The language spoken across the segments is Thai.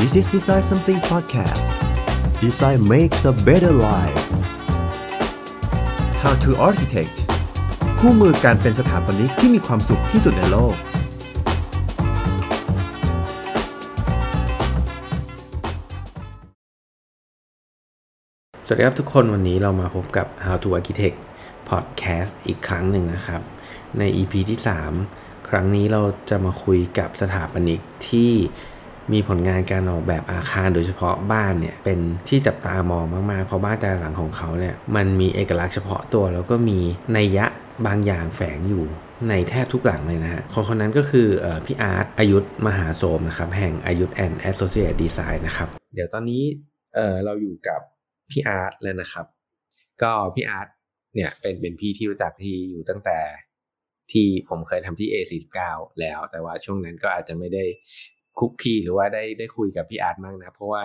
This is Design Something Podcast Design makes a better life How to Architect คู่มือการเป็นสถาปนิกที่มีความสุขที่สุดในโลก สวัสดีครับทุกคนวันนี้เรามาพบกับ How to Architect Podcast อีกครั้งหนึ่งนะครับ ใน EP ที่ 3 ครั้งนี้เราจะมาคุยกับสถาปนิกที่ มีผลงานการออกแบบอาคารโดยเฉพาะบ้านเนี่ยเป็นที่จับตามองมากๆ เพราะบ้านแต่หลังของเขาเนี่ยมันมีเอกลักษณ์เฉพาะตัว แล้วก็มีนัยยะบางอย่างแฝงอยู่ในแทบทุกหลังเลยนะฮะ คนคนนั้นก็คืออพี่อาร์ตอยุทธ์ มหาโสมนะครับ แห่ง Ayutt and Associates Design นะครับ เดี๋ยวตอนนี้เราอยู่กับพี่อาร์ตเลยนะครับ ก็พี่อาร์ตเนี่ยเป็นเป็นพี่ที่รู้จักที่อยู่ตั้งแต่ที่ผมเคยทำที่ A49 แล้ว แต่ว่าช่วงนั้นก็อาจจะไม่ได้ คุกคลีหรือว่าได้ได้คุยกับพี่อาร์ตมากนะ เพราะว่า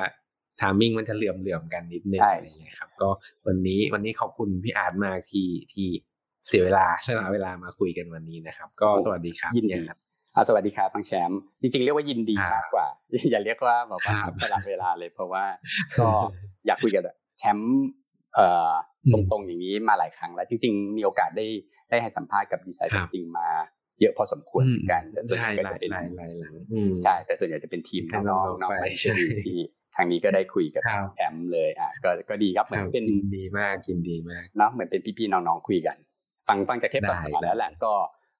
timing มันจะเหลื่อมเหลื่อมๆกันนิดนึงใช่อะไรเงี้ยครับ ก็วันนี้วันนี้ขอบคุณพี่อาร์ตมากที่ที่เสียเวลาใช้เวลามาคุยกันวันนี้นะครับ ก็สวัสดีครับยินดีพี่อาร์ตอ่าสวัสดีครับบางแชมป์จริงๆ เรียกว่ายินดีครับมากกว่า อย่าเรียกว่าแบบว่าครับสละเวลาเลย เพราะว่าก็อยากคุยกับแชมป์เอ่ออืตมรงๆอย่างนี้มาหลายครั้งแล้ว จริงๆ มีโอกาสได้ได้ให้สัมภาษณ์กับดีไซน์ครับจริงมา เยอะพอสมควรอืเหมมือนกันแต่ส่วนใหใช่ญ่ก็หลาจะยเป็นหลายหลายหลังอืมใช่แต่ส่วนใหญ่จะเป็นทีมให้น้องน้องๆๆน้องไปๆใช่ที่ทางนี้ก็ได้คุยกับครับแชมป์เลยอะก็ก็ดีครับเหมือนเป็นยินดีมากยินดีมากเนาะเหมือนเป็นพี่ๆน้องๆคุยกัน ฟังฟังจากเทปได้ต่างๆแล้วแหละก็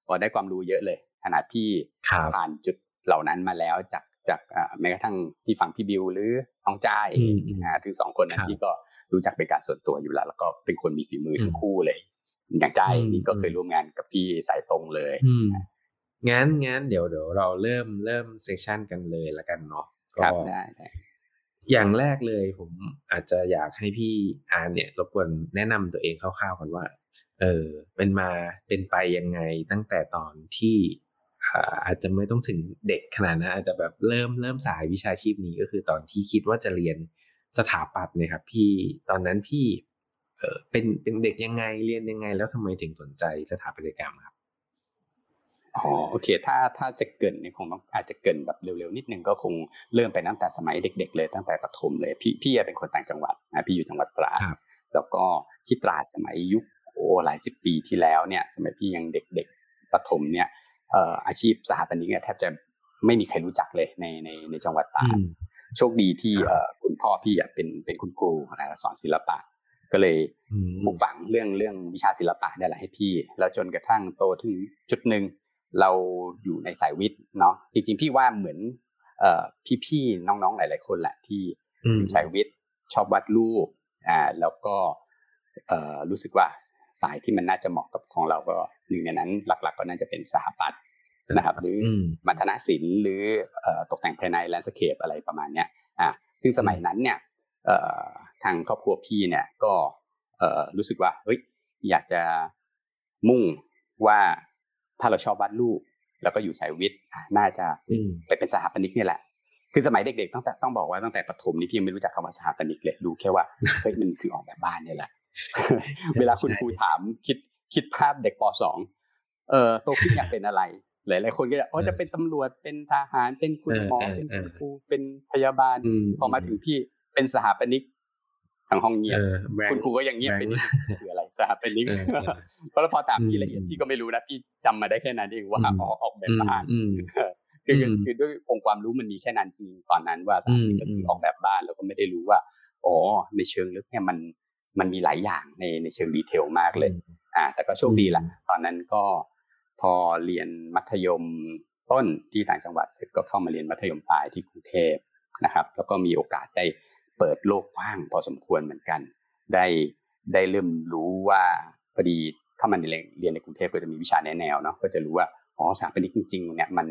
พอได้ความรู้เยอะเลยขนาดพี่ครับผ่านจุดเหล่านั้นมาแล้วจากจากอ่าแม้กระทั่งที่ฟังพี่บิวหรือน้องจ้าเออืงมอืมอ่าถึงสองคนนั้ครันบพี่ก็รู้จักเป็นการส่วนตัวอยู่แล้ว แล้วก็เป็นคนมีฝีมืออมทั้งคู่เลย อย่างจ้าเองอืมนี่ก็เคยอืมร่วมงานกับพี่สายตรงเลยอืมงั้นงั้นเดี๋ยวเดี๋ยวเราเริ่มเริ่มเซสชันกันเลยละกันเนาะคก็รับได้ได้อย่างแรกเลยผมอาจจะอยากให้พี่อาร์มเนี่ยรบกวนแนะนำตัวเองคร่าวๆก่อนว่า เออเป็นมาเป็นไปยังไงตั้งแต่ตอนที่อ่าอาจจะไม่ต้องถึงเด็กขนาดนั้นอาจจะแบบเริ่มเริ่มสายวิชาชีพนี้ก็คือตอนที่คิดว่าจะเรียนสถาปัตย์เนี่ยครับพี่ตอนนั้นพี่ เออเป็นเป็นเด็กยังไงเรียนยังไง แล้วทำไมถึงสนใจสถาปัตยกรรมครับอ๋อโอเค ถ้าถ้าจะเกรินเนี่ยคงต้องอาจจะเกรินแบบเร็วๆนิดนึงก็คงเริ่มไปตั้งแต่สมัยเด็ก ๆ เลยตั้งแต่ประถมเลย พี่พี่เป็นคนต่างจังหวัดนะพี่อยู่จังหวัดตราดครับแล้วก็ที่ตราดสมัยยุคโอ้หลายสิบปีที่แล้วเนี่ย สมัยพี่ยังเด็กๆประถมเนี่ยเอ่ออาชีพสถาปนิกเนี่ยแทบจะไม่มีใครรู้จักเลยในในในจังหวัดตราดโชคดีที่ครับเอ่อคุณพ่อพี่อะเป็นเป็นคุณครูนะสอนศิลปะ ก็เลยอืมปลูกฝังเรื่องเรื่องวิชาศิลปะเนี่ยแหละให้พี่ แล้วจนกระทั่งโตถึงจุดหนึ่งเราอยู่ในสายวิทย์เนาะจริงๆพี่ว่าเหมือนเอ่อพี่ๆน้องๆหลาย ๆ คนแหละที่อืมอยู่สายวิทย์ชอบวาดรูปอ่าแล้วก็เอ่อรู้สึกว่าสายที่มันน่าจะเหมาะกับของเราก็หนึ่งในนั้น หลัก ๆ ก็น่าจะเป็นสถาปัตย์นะครับหรืออมมัณฑนศิลป์หรือเอ่อตกแต่งภายในแลนด์สเคปอะไรประมาณเนี้ยอะซึ่งสมัยนั้นเนี่ยเอ่อ ทางครอบครัวพี่เนี่ยก็เอ่อรู้สึกว่าเฮ้ยอยากจะมุ่งว่าถ้าเราชอบวาดรูปแล้วก็อยู่สายวิทย์อะน่าจะอืมไปเป็นสถาปนิกเนี่ยแหละ คือสมัยเด็กๆตั้งแต่ต้องบอกว่าตั้งแต่ประถมนี่พี่ยังไม่รู้จักคำว่าสถาปนิกเลยรู้แค่ว่าเฮ้ยมันคือออกแบบบ้านเนี่ยแหละ เวลาคุณครูถามคิดคิดภาพเด็กป .2 เออโตขึ้นอยากเป็นอะไร หลายๆคนก็จะอ๋อจะเป็นตำรวจเป็นทหารเป็นคุณหมอเออเออเป็นเออคุณครูเป็นพยาบาลอืมพอมาถึงพี่เป็นสถาปนิก ทั้งห้องเงียบเออแบงคุณครูก็ยังเงียบไปนิดนึงคืออะไรสถาปนิกเออเออเพราะแล้วพอถามพี่อืมละเอียดพี่ก็ไม่รู้นะพี่จำมาได้แค่นั้นเองว่าอืมอ๋อออกแบบบ้านอืมคือคืออืมคือด้วยองค์ความรู้มันมีแค่นั้นจริงตอนนั้นว่าสถาปนิกก็อืมคือออกแบบบ้านแล้วก็ไม่ได้รู้ว่าอ๋อในเชิงลึกเนี่ยมันมันมีหลายอย่างในในเชิงดีเทลมากเลย อ่า แต่ก็โชคดีแหละอืมตอนนั้นก็พอเรียนมัธยมต้นที่ต่างจังหวัดเสร็จก็เข้ามาเรียนมัธยมปลายที่กรุงเทพนะครับ แล้วก็มีโอกาสได้ เปิดโลกกว้างพอสมควรเหมือนกัน ได้ได้เริ่มรู้ว่าพอดีเข้ามาในเรียนเรียนในกรุงเทพก็จะมีวิชาแนวแนวเนาะก็จะรู้ว่าอ๋อสถาปนิกจริงๆเนี่ยมัน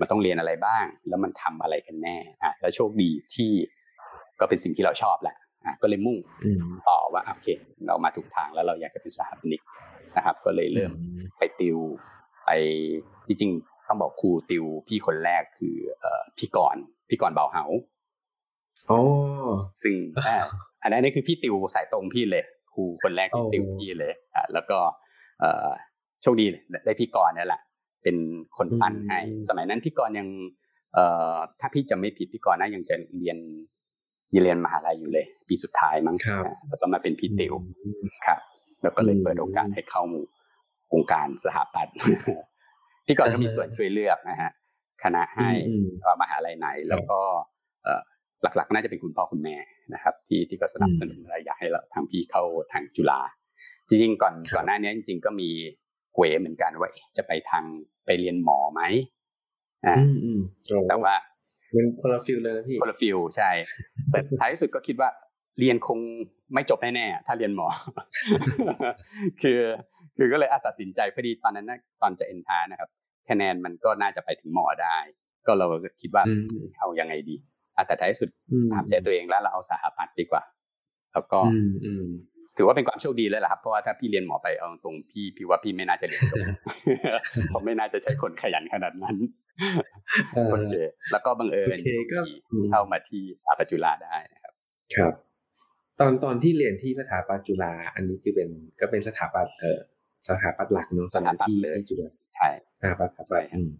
มันต้องเรียนอะไรบ้าง แล้วมันทำอะไรกันแน่อะแล้วโชคดีที่ก็เป็นสิ่งที่เราชอบแหละอะก็เลยมุ่งอืมต่อว่าโอเค เรามาถูกทางแล้วเราอยากจะเป็นสถาปนิกนะครับ ก็เลยเริ่มไปติวไปจริงๆต้องบอกครูติวพี่คนแรกคือเอ่อพี่กรณ์พี่กรณ์เบาเฮาโอ้ ซึ่งอ่าอันนั้นนี่คือพี่ติวสายตรงพี่เลยครูคนแรกที่โอ้ติวพี่เลยอ่าแล้วก็เอ่อโชคดีเลยได้พี่กรณ์เนี่ยแหละ เป็นคนปั้นให้ สมัยนั้นพี่กรณ์ยังเอ่อถ้าพี่จะไม่ผิดพี่ก่อนนะยังจะเรียนยังเรียนมหาลัยอยู่เลย ปีสุดท้ายมั้งครับแล้วก็มาเป็นพี่ติวครับ แล้วก็เลยเปิดโอกาสให้เข้าวงการสถาปัตย์พี่ก่อนก็มีส่วนช่วยเลือกนะฮะคณะให้อืมว่ามหาลัยไหน แล้วก็เอ่อ หลักๆ น่าจะเป็นคุณพ่อคุณแม่นะครับ ที่ที่ก็สนับสนุนอะไรอยากให้เราทางพี่เข้าทางจุฬาจริงๆก่อนครับก่อนหน้านี้จริง ๆ ก็มีเขวเหมือนกันว่าเอ๊ะจะไปทางไปเรียนหมอไหมอ่าอืมอืมตรงแต่ว่าเป็นคนละ field เลยนะพี่คนละ field ใช่แต่ท้ายที่สุดก็คิดว่าเรียนคงไม่จบแน่ๆถ้าเรียนหมอ คือ คือก็เลยอาตัดสินใจพอดีตอนนั้นนะตอนจะเอ็นทรานซ์นะครับ คะแนนมันก็น่าจะไปถึงหมอได้ ก็เราก็คิดว่าอืมเอายังไงดีอะ แต่ท้ายที่สุดอืมถามใจตัวเองแล้วเราเอาสถาปัตย์ดีกว่า แล้วก็อืมอืมถือว่าเป็นความโชคดีเลยแหละครับ เพราะว่าถ้าพี่เรียนหมอไปเอาตรงๆพี่พี่ว่าพี่ไม่น่าจะเรียนจบผมไม่น่าจะใช้คนขยันขนาดนั้นเออโอเคแล้วก็บังเอิญโอเคก็อืมเข้ามาที่สถาปัตย์จุฬาได้นะครับ ครับ ตอนตอนที่เรียนที่สถาปัตย์จุฬาอันนี้คือเป็นก็เป็นสถาปัตย์เออสถาปัตย์หลักเนอะสถาปัตย์ที่เลยที่จุฬาใช่สถาปัตย์สถาปัตย์ใช่ครับอืม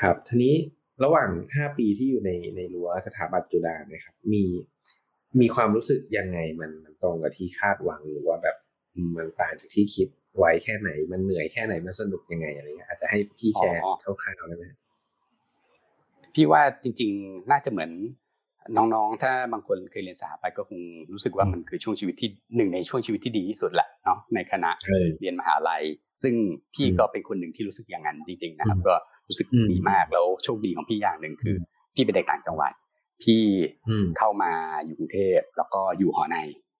ครับทีนี้ ระหว่างห้าปีที่อยู่ในในรั้วสถาปัตย์จุฬาเนะครับ มีมีความรู้สึกยังไงมันมันตรงกับที่คาดหวังหรือว่าแบบอืมมันต่างจากที่คิดไว้แค่ไหน มันเหนื่อยแค่ไหนมันสนุกยังไงอะไรเงี้ยอาจจะให้พี่แชร์คร่าวๆได้ไหมพี่ว่าจริง ๆ น่าจะเหมือน น้องๆ ถ้าบางคนเคยเรียนสถาปัตย์ก็คงรู้สึกว่ามันคือช่วงชีวิตที่หนึ่งในช่วงชีวิตที่ดีที่สุดแหละเนาะในคณะใช่เรียนมหาลัย ซึ่งพี่อืมก็เป็นคนหนึ่งที่รู้สึกอย่างนั้นจริง ๆ นะครับอืมก็รู้สึกอืมดีมากแล้วโชคดีของพี่อย่างหนึ่งคืออพี่เป็นเด็กต่างจังหวัดพี่อืมเข้ามาอยู่กรุงเทพแล้วก็อยู่หอใน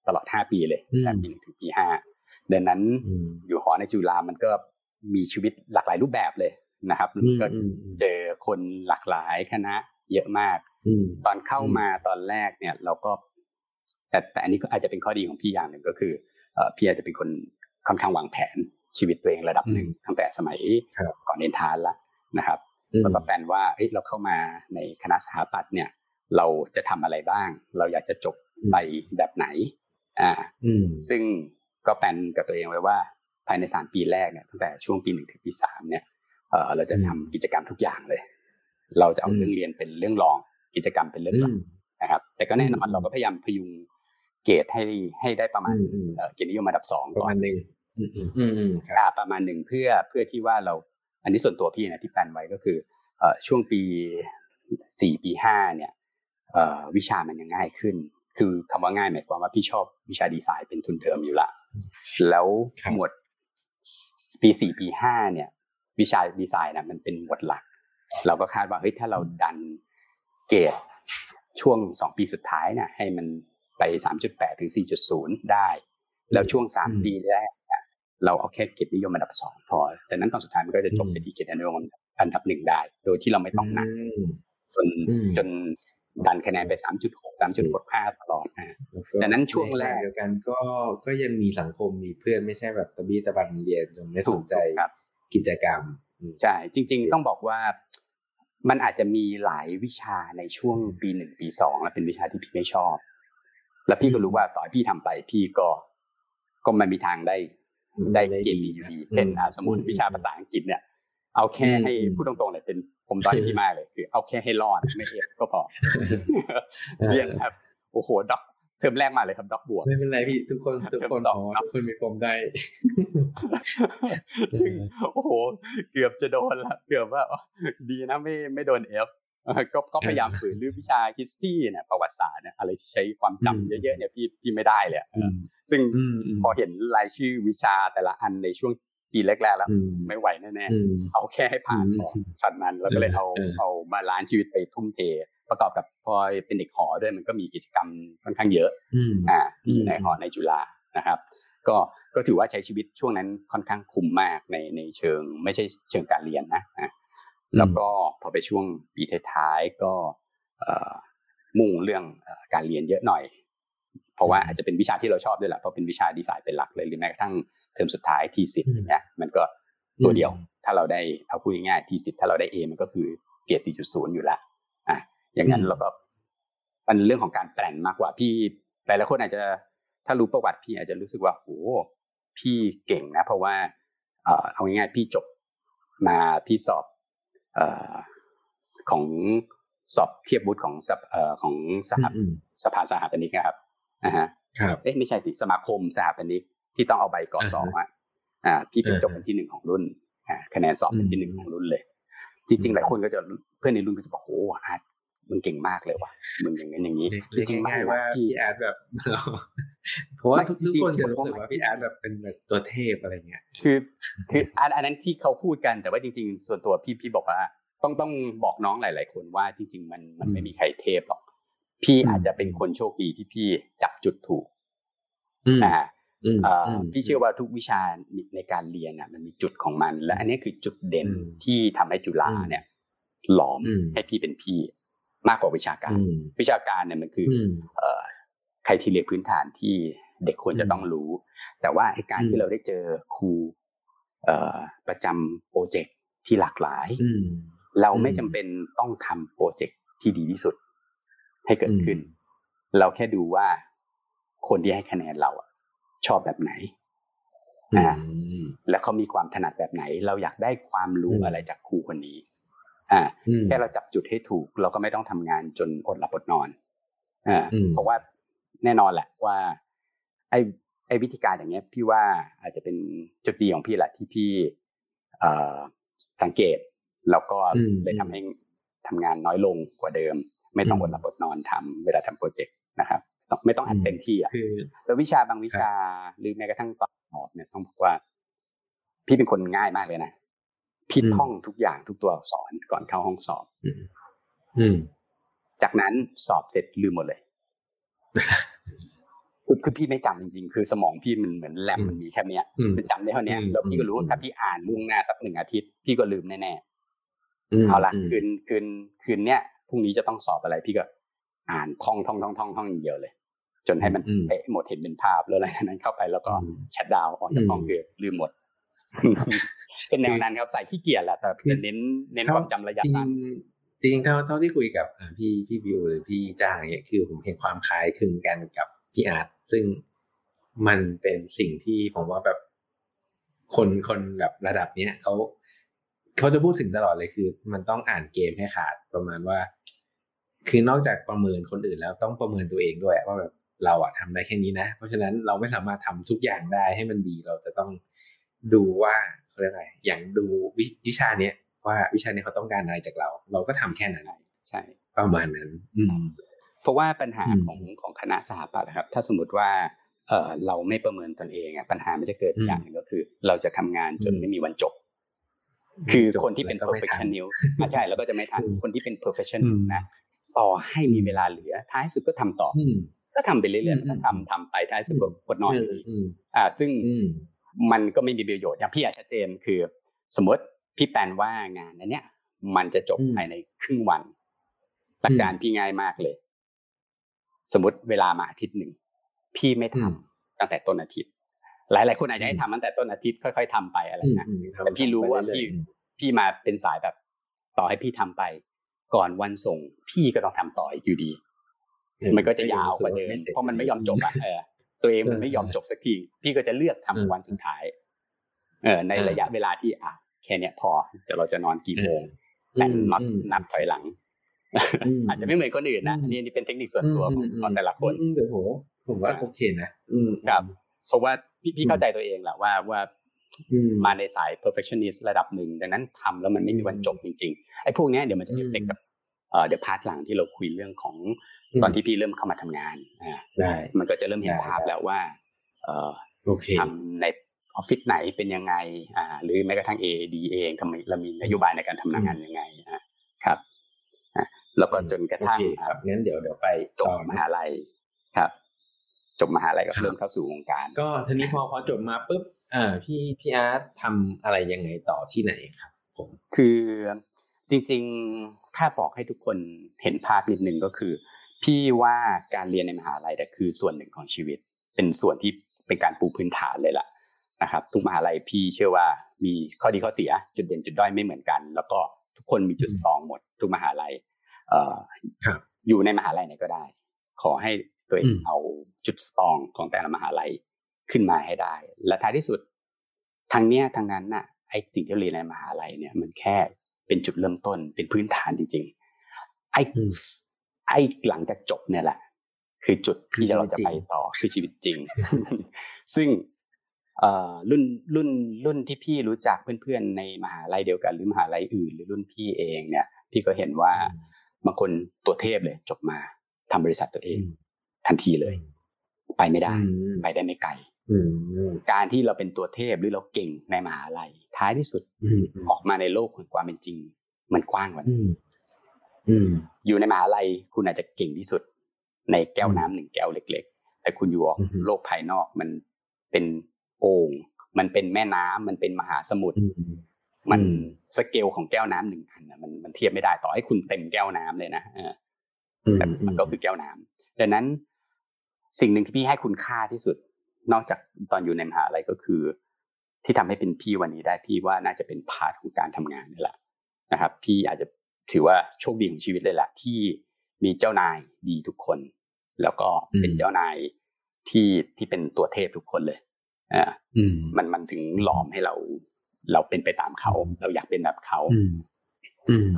ตลอดห้าปีเลยอืมตั้งแต่ปีหนึ่งถึงปีห้าดังนั้นอืมอยู่หอในจุฬามันก็มีชีวิตหลากหลายรูปแบบเลยนะครับอืมก็อืมอืมเจอคนหลากหลายคณะ เยอะมากอืมตอนเข้ามาตอนแรกเนี่ย เราก็แต่แต่อันนี้ก็อาจจะเป็นข้อดีของพี่อย่างหนึ่งก็คือเอ่อพี่อาจจะเป็นคนค่อนข้างวางแผนชีวิตตัวเองระดับหนึ่งอืมตั้งแต่สมัยครับก่อนเรียนทานละนะครับอืมแล้วก็แปลนว่าเอ้ยเราเข้ามาในคณะสถาปัตย์เนี่ย เราจะทำอะไรบ้าง เราอยากจะจบไปแบบไหน อ่าอืมซึ่งก็แปลนกับตัวเองไว้ว่า ภายในสามปีแรกเนี่ยตั้งแต่ช่วงปีหนึ่งถึงปีสามเนี่ยเออเราจะทำกิจกรรมทุกอย่างเลย เราจะเอาอืมเรื่องเรียนเป็นเรื่องรองกิจกรรมเป็นเรื่องอืหลักมนะครับ แต่ก็แน่นอนอืมเราก็พยายามพยุงเกรดให้ให้ได้ประมาณอืมอืมเอ่อเกียรตินิยมอันดับสองประก่อมานณหนึ่งอืมอืมอืมอืมครับอ่าประมาณหนึ่งเพื่อเพื่อที่ว่าเรา อันนี้ส่วนตัวพี่นะที่แปลนไว้ก็คือเอ่อช่วงปีสี่ปีห้าเนี่ยเอ่อวิชามันยังง่ายขึ้น คือคำว่าง่ายหมายความว่าพี่ชอบวิชาดีไซน์เป็นทุนเทอมอยู่ละแล้วครับหมวดปีสี่ปีห้าเนี่ย วิชาดีไซน์นะมันเป็นหมวดหลัก เราก็คาดว่าเฮ้ยถ้าเราดันเกรดช่วงสองปีสุดท้ายเนี่ยให้มันไปสามจุดแปดถึงสี่จุดศูนย์ได้ แล้วช่วงสามอืมปีแรกเนี่ยเราเอาแค่เกียรตินิยมอันดับสองพอ แต่นั้นตอนสุดท้ายมันก็จะจบไปที่เกียรตินิยมอันดับหนึ่งได้ โดยที่เราไม่ต้องหนักมจนอืมจนดันคะแนนไปสามจุดหกสามจุดหกห้าตลอดนะแล้วก็ดังนั้นช่วงแรกในขณะเดียวกันก็ก็ยังมีสังคมมีเพื่อนไม่ใช่แบบตะบี้ตะบันเรียนจนไม่สนใจถูกครับกิจกรรมอืม ใช่จริง ๆ ต้องบอกว่ามันอาจจะมีหลายวิชาในช่วงปีหนึ่งปีสองแล้วเป็นวิชาที่พี่ไม่ชอบ แล้วพี่ก็รู้ว่าต่อให้พี่ทำไปพี่ก็ก็ไม่มีทางได้ได้เกรดดีอยู่ดีเช่นอะสมมติวิชาภาษาอังกฤษเนี่ย เอาแค่ให้พูดตรงๆเลยเป็นผมด้อยพี่มากเลยคือ เอาแค่ให้รอดไม่เอ็ดก็พอเรียนครับโอ้โหด็อก เทอมแรกมาเลยครับด็อกบวกไม่เป็นไรพี่ทุกคนทุกคนเทอมสองอ๋อเนอะทุกคนมีปมได้ซึ่งโอ้โห เกือบจะโดนละเกือบว่าอ๋อดีนะไม่ไม่โดน F ก็ก็พยายามฝืนหรือวิชา history เนี่ยประวัติศาสตร์เนี่ยอะไรที่ใช้ความจำเยอะๆเนี่ยพี่พี่ไม่ได้เลยอะอืมซึ่งอืมอืมพอเห็นรายชื่อวิชาแต่ละอันในช่วงปีแรกๆแล้วอืมไม่ไหวแน่อืมๆเอาแค่ให้ผ่านก่อนอืมช็อตนั้นแล้วก็เลยเอาเออเอา balance ชีวิตไปทุ่มเท ประกอบกับพอเป็นเด็กหอด้วยมันก็มีกิจกรรมค่อนข้างเยอะอืมอ่าที่อยู่ในอืมหอในจุฬานะครับ ก็ก็ถือว่าใช้ชีวิตช่วงนั้นค่อนข้างคุ้มมากในในเชิง ไม่ใช่เชิงการเรียนนะอะแล้วก็พอไปช่วงปีท้ายๆก็เอ่อมุ่งเรื่องเอ่อการเรียนเยอะหน่อย เพราะว่าอาจจะเป็นวิชาที่เราชอบด้วยแหละเพราะเป็นวิชาดีไซน์เป็นหลักเลยหรือแม้กระทั่งเทอมสุดท้ายทีสิทธ์อย่างเงี้ยมันก็ตัวเดียวถ้าเราได้เอาพูดง่ายๆทีสิทธ์ถ้าเราได้ A มันก็คือเกรด4.0 อยู่แล้วอะ อย่างนั้นอืมเราก็มันเรื่องของการแปลนมากกว่าพี่หลายๆคนอาจจะถ้ารู้ประวัติพี่อาจจะรู้สึกว่าโอ้พี่เก่งนะ เพราะว่าเอ่อเอาง่ายๆพี่จบมาพี่สอบเอ่อของสอบเทียบวุฒิของสภเอ่อของสหอืมสภาสหปนิกนะครับนะฮะครับเอ๊ะไม่ใช่สิสมาคมสหปนิกที่ต้องเอาใบกอสองอะอ่าพี่เป็นอ่าฮะจบเป็นที่หนึ่งของรุ่นอ่าคะแนนสอบเป็นที่หนึ่งอืมของรุ่นเลย จริง ๆ หลายคนก็จะเพื่อนในรุ่นก็จะบอกโอ้อาร์ต มึงเก่งมากเลยว่ะมึงอย่างนั้นอย่างนี้เรียกจริงๆไม่ง่ายๆนะว่าพี่พี่อาร์ตแบบเพราะว่าไม่ทุกจริงๆคนพี่จะบอกรู้สึกว่าว่าพี่อาร์ตแบบเป็นแบบตัวเทพอะไรเงี้ยคือ คืออันอันนั้นที่เขาพูดกันแต่ว่าจริง ๆ ส่วนตัวพี่พี่บอกว่า ต้องต้องบอกน้องหลาย ๆ คนว่าจริง ๆ มันมันอืมไม่มีใครเทพหรอก พี่อืมอาจจะเป็นคนโชคดีที่พี่จับจุดถูกอืมนะฮะอืมเอ่ออมพี่เชื่อว่าทุกวิชาในการเรียนอะ มันมีจุดของมัน และอันนี้คือจุดเด่นอืมที่ทำให้จุฬาอืมเนี่ย หลอมอืมให้พี่เป็นพี่ มากกว่าวิชาการอืมวิชาการเนี่ยมันคือออืมเอ่อใครที่เรียนพื้นฐานที่เด็กควรจะอืมต้องรู้ แต่ว่าไอ้การอืมที่เราได้เจอครูเอ่อประจำโปรเจกต์ที่หลากหลายอืมเราไม่อืมจำเป็นต้องทำโปรเจกต์ที่ดีที่สุด ให้เกิดอืมขึ้น เราแค่ดูว่าคนที่ให้คะแนนเราอะชอบแบบไหนอือ่ามแล้วเขามีความถนัดแบบไหน เราอยากได้ความรู้อืมอะไรจากครูคนนี้ อ่าอืมแค่เราจับจุดให้ถูก เราก็ไม่ต้องทำงานจนอดหลับอดนอนอ่าอืมเพราะว่าแน่นอนแหละว่า ไอ้ไอ้วิธีการอย่างเงี้ยพี่ว่าอาจจะเป็นจุดดีของพี่แหละที่พี่เอ่อสังเกต แล้วก็อืมเลยทำให้ทำงานน้อยลงกว่าเดิม ไม่ต้องอือมดหลับอดนอนทำเวลาทำโปรเจกต์นะครับต้องไม่ต้องอัดเต็มที่อะคือแล้ววิชาบางวิชาหรือแม้กระทั่งตอนสอบเนี่ยต้องบอกว่า พี่เป็นคนง่ายมากเลยนะ พี่อืมท่องทุกอย่างทุกตัวอักษรก่อนเข้าห้องสอบ อืมอืมจากนั้นสอบเสร็จลืมหมดเลยคือคือพี่ไม่จำจริงๆ คือสมองพี่มันเหมือนแรมอืมมันมีแค่เนี้ยอืมมันจำได้เท่าเนี้ยอืมแล้วพี่ก็รู้ว่าอืมถ้าพี่อ่านล่วงหน้าสักหนึ่งอาทิตย์ พี่ก็ลืมแน่มๆเอาละมคืนคืนคืนเนี้ยพรุ่งนี้จะต้องสอบอะไร พี่ก็ อ่านท่องท่องท่องท่องท่องอย่างเดียวเลย จนให้มันอืมเป๊ะหมดเห็นเป็นภาพแล้วหลังจากนั้นเข้าไปแล้วก็อืมชัดดาวน์ออกจากห้องอืมคือลืมหมด เป็นแนวนั้นครับใส่ขี้เกียจแหละแต่คือเน้นเน้นความจำระยะจริงสั้นจริงๆเท่าเท่าที่คุยกับอ่าพี่พี่บิวหรือพี่จ้างเนี่ยคือผมเห็นความคล้ายคลึงกันกับพี่อาร์ตซึ่งมันเป็นสิ่งที่ผมว่าแบบคนคนแบบระดับเนี้ยเขาเขาจะพูดถึงตลอดเลยคือ มันต้องอ่านเกมให้ขาดประมาณว่า คือนอกจากประเมินคนอื่นแล้วต้องประเมินตัวเองด้วยว่าแบบเราอะทำได้แค่นี้นะ เพราะฉะนั้นเราไม่สามารถทำทุกอย่างได้ให้มันดีเราจะต้อง ดูว่าเขาเรียกอะไรอย่างดูวิวิชาเนี้ยว่าวิชาเนี้ยเขาต้องการอะไรจากเรา เราก็ทำแค่นั้นใช่ประมาณนั้น อืมเพราะว่าปัญหาอืมของของคณะสถาปัตย์นะครับ ถ้าสมมติว่าเออเราไม่ประเมินตนเองอะปัญหามันจะเกิดอืมอย่างหนึ่งก็คือ เราจะทำงานจนอืมไม่มีวันจบ คือจบคนที่เป็นแล้วก็ไม่ทัน perfectionist อะใช่แล้วก็จะไม่ทันอืมคนที่เป็นอื perfectionist มนะต่อให้มีเวลาเหลือ ท้ายสุดก็ทำต่อออืมก็ทำไปเรื่อยอืมๆก็ทำทำไปท้ายสุดก็อืมกดนอนอยู่ดีอืมอ่า ซึ่งอื มมันก็ไม่มีประโยชน์อย่างพี่อาจชัดเจนคือ สมมติพี่แปลนว่างานนั้นเนี้ยมันจะจบอืมภายในครึ่งวันหลักการพี่ง่ายมากเลย สมมติเวลามาอาทิตย์หนึ่งพี่ไม่ทำอืมตั้งแต่ต้นอาทิตย์ หลายหลายๆคนอาจจะให้อืมทำตั้งแต่ต้นอาทิตย์ค่อย ๆทำไปอะไรอืมนะอืมทำแต่พี่รู้ว่าไปเอยพี่ๆอืมพี่มาเป็นสายแบบ ต่อให้พี่ทำไป ก่อนวันส่ง พี่ก็ต้องทำต่ออีกอยู่ดี มันก็จะยาวกว่าเดิมเพราะมันไม่ยอมจบอะเออ ตัวเองมันไม่ยอมจบสักที พี่ก็จะเลือกทำวันสุดท้าย เออในระยะเวลาที่อะแค่เนี้ยพอเดี๋ยวเราจะนอนกี่โมงแต่นับอืมนับถอยหลังอืมอาจจะไม่เหมือนคนอื่นนะอืมอันนี้อันนี้เป็นเทคนิคส่วนตัวของของแต่ละคนอืมเดี๋ยวโหผมว่าโอเคนะอืมครับเพราะว่าพี่พี่อืมเข้าใจตัวเองแหละว่าว่าอืมมาในสาย perfectionist ระดับหนึ่งดังนั้นทำแล้วมันไม่มีวันจบจริงๆไอ้พวกเนี้ยเดี๋ยวมันจะอืเอมฟเฟกกับเอ่อเดี๋ยว part หลังที่เราคุยเรื่องของอืม ตอนที่พี่เริ่มเข้ามาทำงานอ่าได้มันก็จะเริ่มเห็นได้ภาพได้แล้วว่า เอ่อโอเคทำในออฟฟิศไหนเป็นยังไงอ่าหรือแม้กระทั่ง AAD เองทำไมเรามีนโยบายในการทำงานยังไงอะครับอะแล้วก็จนกระโอทั่งเคครับงั้นเดี๋ยวเดี๋ยวไปจบต่อมหาลัยครับจบมหาลัยก็ครับเริ่มเข้าสู่วงการ ก็ทีนี้พอพอจบมาปุ๊บอ่าพี่พี่อาร์ตทำอะไรยังไงต่อที่ไหนครับผมคือจริง ๆ ถ้าบอกให้ทุกคนเห็นภาพนิดนึงก็คือ พี่ว่าการเรียนในมหาลัยเนี่ยคือส่วนหนึ่งของชีวิต เป็นส่วนที่เป็นการปูพื้นฐานเลยล่ะนะครับ ทุกมหาลัยพี่เชื่อว่ามีข้อดีข้อเสียจุดเด่นจุดด้อยไม่เหมือนกัน แล้วก็ทุกคนมีจุดสตรองหมด ทุกมหาลัยเอ่อครับอยู่ในมหาลัยไหนก็ได้ ขอให้ตัวเออืงมเอาจุดสตรองของแต่ละมหาลัยขึ้นมาให้ได้ และท้ายที่สุดทางเนี้ยทางนั้นน่ะไอ้สิ่งที่เราเรียนในมหาลัยเนี่ย มันแค่เป็นจุดเริ่มต้นเป็นพื้นฐานจริงๆไอ้ ไอ้หลังจากจบเนี่ยแหละ คือจุดที่เราจะไปต่อคือชีวิตจริง ซึ่งรุ่นรุ่นรุ่นที่พี่รู้จักเพื่อนๆในมหาลัยเดียวกัน หรือมหาลัยอื่น หรือรุ่นพี่เองเนี่ย พี่ก็เห็นว่าบางคนตัวเทพเลย จบมาทำบริษัทตัวเอง ทันทีเลย ไปไม่ได้ ไปได้ไม่ไกลการที่เราเป็นตัวเทพหรือเราเก่งในมหาลัย ท้ายที่สุดออกมาในโลกของความเป็นจริง มันกว้างกว่านี้ อยู่ในมหาลัยคุณอาจจะเก่งที่สุด ในแก้วน้ำหนึ่งแก้วเล็ก ๆ แต่คุณอยู่ออกโลกภายนอกมันเป็นโอ่งมันเป็นแม่น้ำมันเป็นมหาสมุทรมันสเกลของแก้วน้ำหนึ่งอันมันมันเทียบไม่ได้ต่อให้คุณเต็มแก้วน้ำเลยนะแต่มันก็คือแก้วน้ำดังนั้นสิ่งหนึ่งที่พี่ให้คุณค่าที่สุด นอกจากตอนอยู่ในมหาลัยก็คือ ที่ทำให้เป็นพี่วันนี้ได้พี่ว่าน่าจะเป็น part ของการทำงานนี่แหละนะครับ พี่อาจจะ ถือว่าโชคดีของชีวิตเลยแหละที่มีเจ้านายดีทุกคน แล้วก็เป็นเจ้านายที่ที่เป็นตัวเทพทุกคนเลยอ่ามันมันถึงหลอมให้เรา เราเป็นไปตามเขา เราอยากเป็นแบบเขา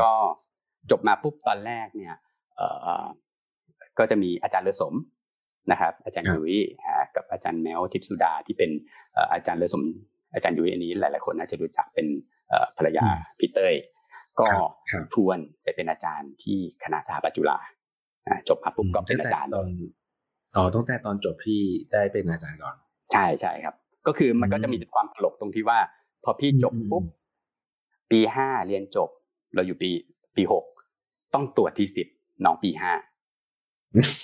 ก็จบมาปุ๊บตอนแรกเนี่ย เออก็จะมีอาจารย์เลอสมนะครับ อาจารย์ยุ้ยกับอาจารย์แมวทิพสุดาที่เป็นอาจารย์เลอสม อาจารย์ยุ้ยอันนี้หลาย ๆ คนน่าจะรู้จักเป็นภรรยาพี่เต้ย ก็ชวนไปเป็นอาจารย์ที่คณะสถาปัตจุฬาจบมาปุ๊บก็เป็นอาจารย์ตอนอ๋อตั้งแต่ตอนจบพี่ได้เป็นอาจารย์ก่อน ใช่ใช่ครับ ก็คือมันก็จะมีความตลกตรงที่ว่า พอพี่จบปุ๊บปีห้าเรียนจบ เราอยู่ปีปีหกต้องตรวจที่สิบน้องปีห้า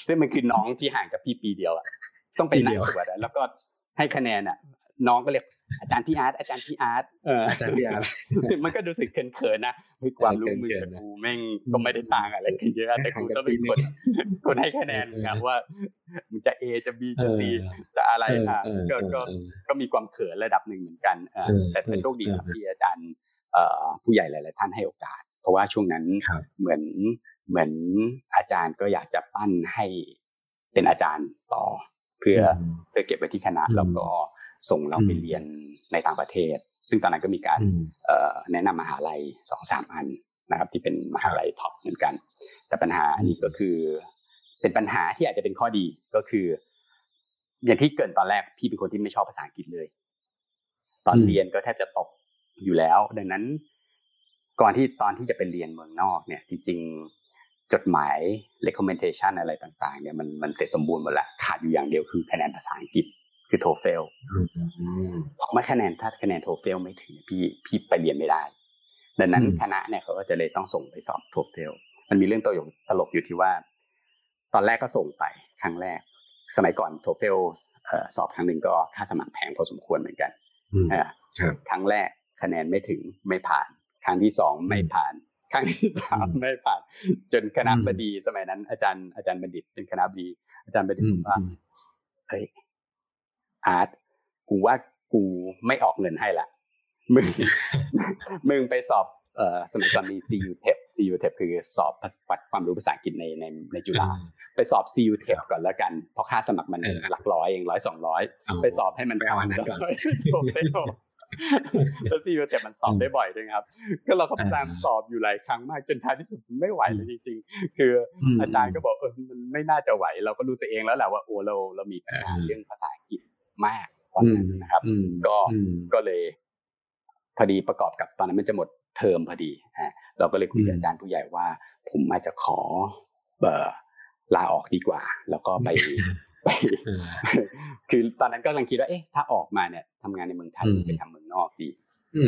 ซึ่งมันคือน้องที่ห่างจากพี่ปีเดียวอะต้องไปนั่งตรวจแล้วก็ให้คะแนนอะ น้องก็เรียกอาจารย์พี่อาร์ตอาจารย์พี่อาร์ตเอออาจารย์พี่อาร์ตมันก็ดูสึกเขินๆนะมีความรู้มือกับกูแม่งก็ไม่ได้ต่างอะไรกันเยอะแต่กูก็เป็นคนคนให้คะแนนครับว่ามันจะเอจะบีจะซีจะอะไรอะก็ก็ก็มีความเขินระดับหนึ่งเหมือนกันแต่โชคดีที่อาจารย์ผู้ใหญ่หลาย ๆ ท่านให้โอกาส เพราะว่าช่วงนั้นเหมือนเหมือนอาจารย์ก็อยากจะปั้นให้เป็นอาจารย์ต่อ เพื่อเพื่อเก็บไว้ที่คณะแล้วก็ ส่งเราไปเรียนในต่างประเทศ ซึ่งตอนนั้นก็มีการแนะนำมหาลัยสองสามอันนะครับที่เป็นมหาลัยท็อปเหมือนกัน แต่ปัญหาอันนี้ก็คือ เป็นปัญหาที่อาจจะเป็นข้อดีก็คือ อย่างที่เกิดตอนแรกพี่เป็นคนที่ไม่ชอบภาษาอังกฤษเลย ตอนเรียนก็แทบจะตกอยู่แล้ว ดังนั้น ก่อนที่ตอนที่จะไปเรียนเมืองนอกเนี่ย จริงๆจดหมาย recommendation อะไรต่าง ๆ เนี่ยมันมันเสร็จสมบูรณ์หมดแล้วขาดอยู่อย่างเดียวคือคะแนนภาษาอังกฤษ คือ TOEFL เพราะไม่คะแนนถ้าคะแนน TOEFL ไม่ถึงพี่พี่ไปเรียนไม่ได้ ดังนั้นคณะเนี่ยเขาก็จะเลยต้องส่งไปสอบ TOEFL มันมีเรื่องตัวอย่างตลกอยู่ที่ว่า ตอนแรกก็ส่งไปครั้งแรก สมัยก่อนโทเฟลสอบครั้งหนึ่งก็ค่าสมัครแพงพอสมควรเหมือนกันครั้งแรกคะแนนไม่ถึงไม่ผ่าน ครั้งที่สองไม่ผ่านครั้งที่สามไม่ผ่าน จนคณะบดีสมัยนั้น อาจารย์อาจารย์บัณฑิตเป็นคณะบดี อาจารย์บัณฑิตบอกว่าเฮ้ย อาร์ตกูว่ากูไม่ออกเงินให้ละมึงมึงไปสอบเอ่อสมัยก่อนมี CU TEP CU TEP คือสอบความรู้ภาษาอังกฤษในในในจุฬาไปสอบ CU TEP ก่อนแล้วกัน เพราะค่าสมัครมันหลักร้อยเองร้อยสองร้อยไปสอบให้มันผ่านก่อนแล้วซีอูแต่มันสอบได้บ่อยด้วยครับ ก็เราก็พยายามสอบอยู่หลายครั้งมากจนท้ายที่สุดไม่ไหวเลยจริง ๆ คืออาจารย์ก็บอกเออมันไม่น่าจะไหว เราก็รู้ตัวเองแล้วแหละว่าโอ้เราเรามีปัญหาเรื่องภาษาอังกฤษ มากตอนนั้นนะครับ ก็ก็เลยพอดีประกอบกับตอนนั้นมันจะหมดเทอมพอดีฮะเราก็เลยคุยกับอาจารย์ผู้ใหญ่ว่า ผมอาจจะขอเบอร์ลาออกดีกว่า แล้วก็ไปไปคือตอนนั้นก็กำลังคิดว่าเอ๊ะถ้าออกมาเนี่ยทำงานในเมืองไทยไปทำเมืองนอกดี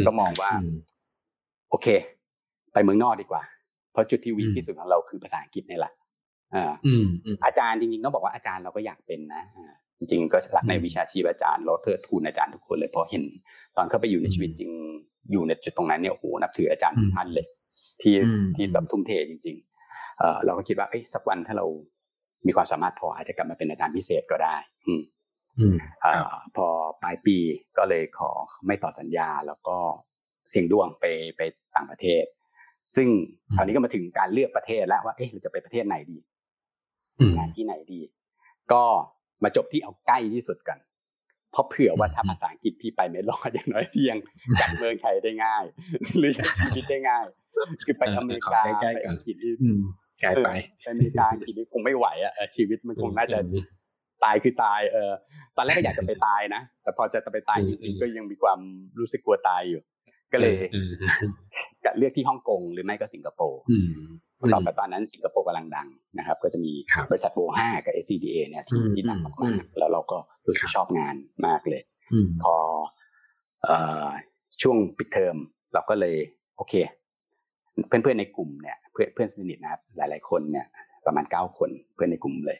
ก็มองว่า โอเค ไปเมืองนอกดีกว่า เพราะจุดที่วีที่สุดของเราคือภาษาอังกฤษนี่แหละอาจารย์จริงๆต้องบอกว่าอาจารย์เราก็อยากเป็นนะ จริงๆก็รักในวิชาชีพอาจารย์เราเทิดทูนอาจารย์ทุกคนเลยพอเห็น ตอนเข้าไปอยู่ในชีวิตจริงอยู่ในจุดตรงนั้นเนี่ยโอ้โหนับถืออาจารย์ทุกท่านเลย ที่ที่แบบทุ่มเทจริง ๆ เออเราก็คิดว่าเอ้สักวันถ้าเรามีความสามารถพออาจจะกลับมาเป็นอาจารย์พิเศษก็ได้ อืมอพอปลายปีก็เลยขอไม่ต่อสัญญาแล้วก็เสี่ยงดวงไปไปต่างประเทศ ซึ่งคราวนี้ก็มาถึงการเลือกประเทศแล้วว่าเอ๊ะเราจะไปประเทศไหนดีงานที่ไหนดี ก็ มาจบที่เอาใกล้ที่สุดกัน เพราะเผื่อว่าถ้าภาษาอังกฤษพี่ไปไม่รอดอย่างน้อยพี่ยังจัดเมืองไทยได้ง่าย หรือใช้ชีวิตได้ง่าย คือไปอเมริกาไปอังกฤษนี่ไกลไปไปอเมริกาอังกฤษนี่คงไม่ไหวอะชีวิตมันคงน่าจะตายคือตายเออตอนแรกก็อยากจะไปตายนะแต่พอจะไปตายจริงๆก็ยังมีความรู้สึกกลัวตายอยู่ ก็เลยจะเลือกที่ฮ่องกงหรือไม่ก็สิงคโปร์ ตอนตอนนั้นสิงคโปร์กำลังดังนะครับ ก็จะมีบริษัทโบห้ากับ SCDA เนี่ยที่ที่ดังมากๆแล้วเราก็รู้สึกชอบงานมากเลย พอช่วงปิดเทอมเราก็เลยโอเค เพื่อนๆในกลุ่มเนี่ย เพื่อนเพื่อนสนิทนะครับหลาย ๆคนเนี่ย ประมาณเก้าคนเพื่อนในกลุ่มเลย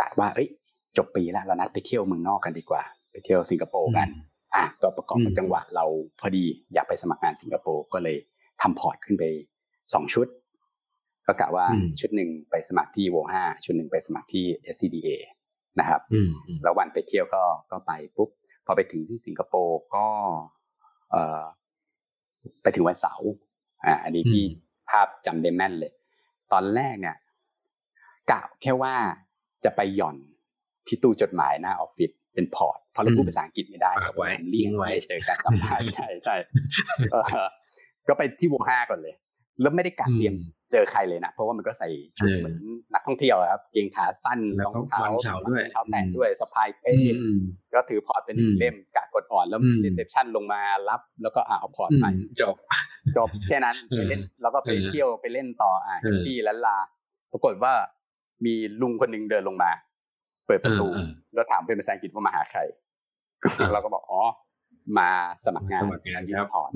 กะว่าเอ้ย จบปีแล้วเรานัดไปเที่ยวเมืองนอกกันดีกว่า ไปเที่ยวสิงคโปร์กันอะก็ประกอบกับจังหวะเราพอดีอยากไปสมัครงานสิงคโปร์ก็เลยทำ port ขึ้นไปสองชุด ก็กะว่าชุดหนึ่งไปสมัครที่ WOHA ชุดหนึ่งไปสมัครที่ SCDA นะครับแล้ววันไปเที่ยวก็ก็ไปปุ๊บพอไปถึงที่สิงคโปร์ก็เอ่อไปถึงวันเสาร์อ่าอันนี้ที่ภาพจำได้แม่นเลย ตอนแรกเนี่ยกะแค่ว่าจะไปหย่อนที่ตู้จดหมายหน้าออฟฟิศเป็น port เพราะเราพูดภาษาอังกฤษไม่ได้ไว้เลี่ยงไว้เจอการสัมภาษณ์ใช่ใช่ก็ไปที่ WOHA ก่อนเลย แล้วไม่ได้กะเตรียมเจอใครเลยนะ เพราะว่ามันก็ใส่ชุดเหมือนนักท่องเที่ยวกางเกงขาสั้นรองเท้าด้วยเท้าแตะด้วยสะพายเป้ก็ถือ port เป็นเล่มกะกดออดแล้ว reception ลงมารับ แล้วก็เอา port ไปจบจบแค่นั้นไปเล่นแล้วก็ไปเที่ยวไปเล่นต่ออะ happy ลั้นลา ปรากฏว่ามีลุงคนหนึ่งเดินลงมา เปิดประตูแล้วถามเป็นภาษาอังกฤษว่ามาหาใครเราก็บอกอ๋อมาสมัครงานสมัครงานที่พอร์ต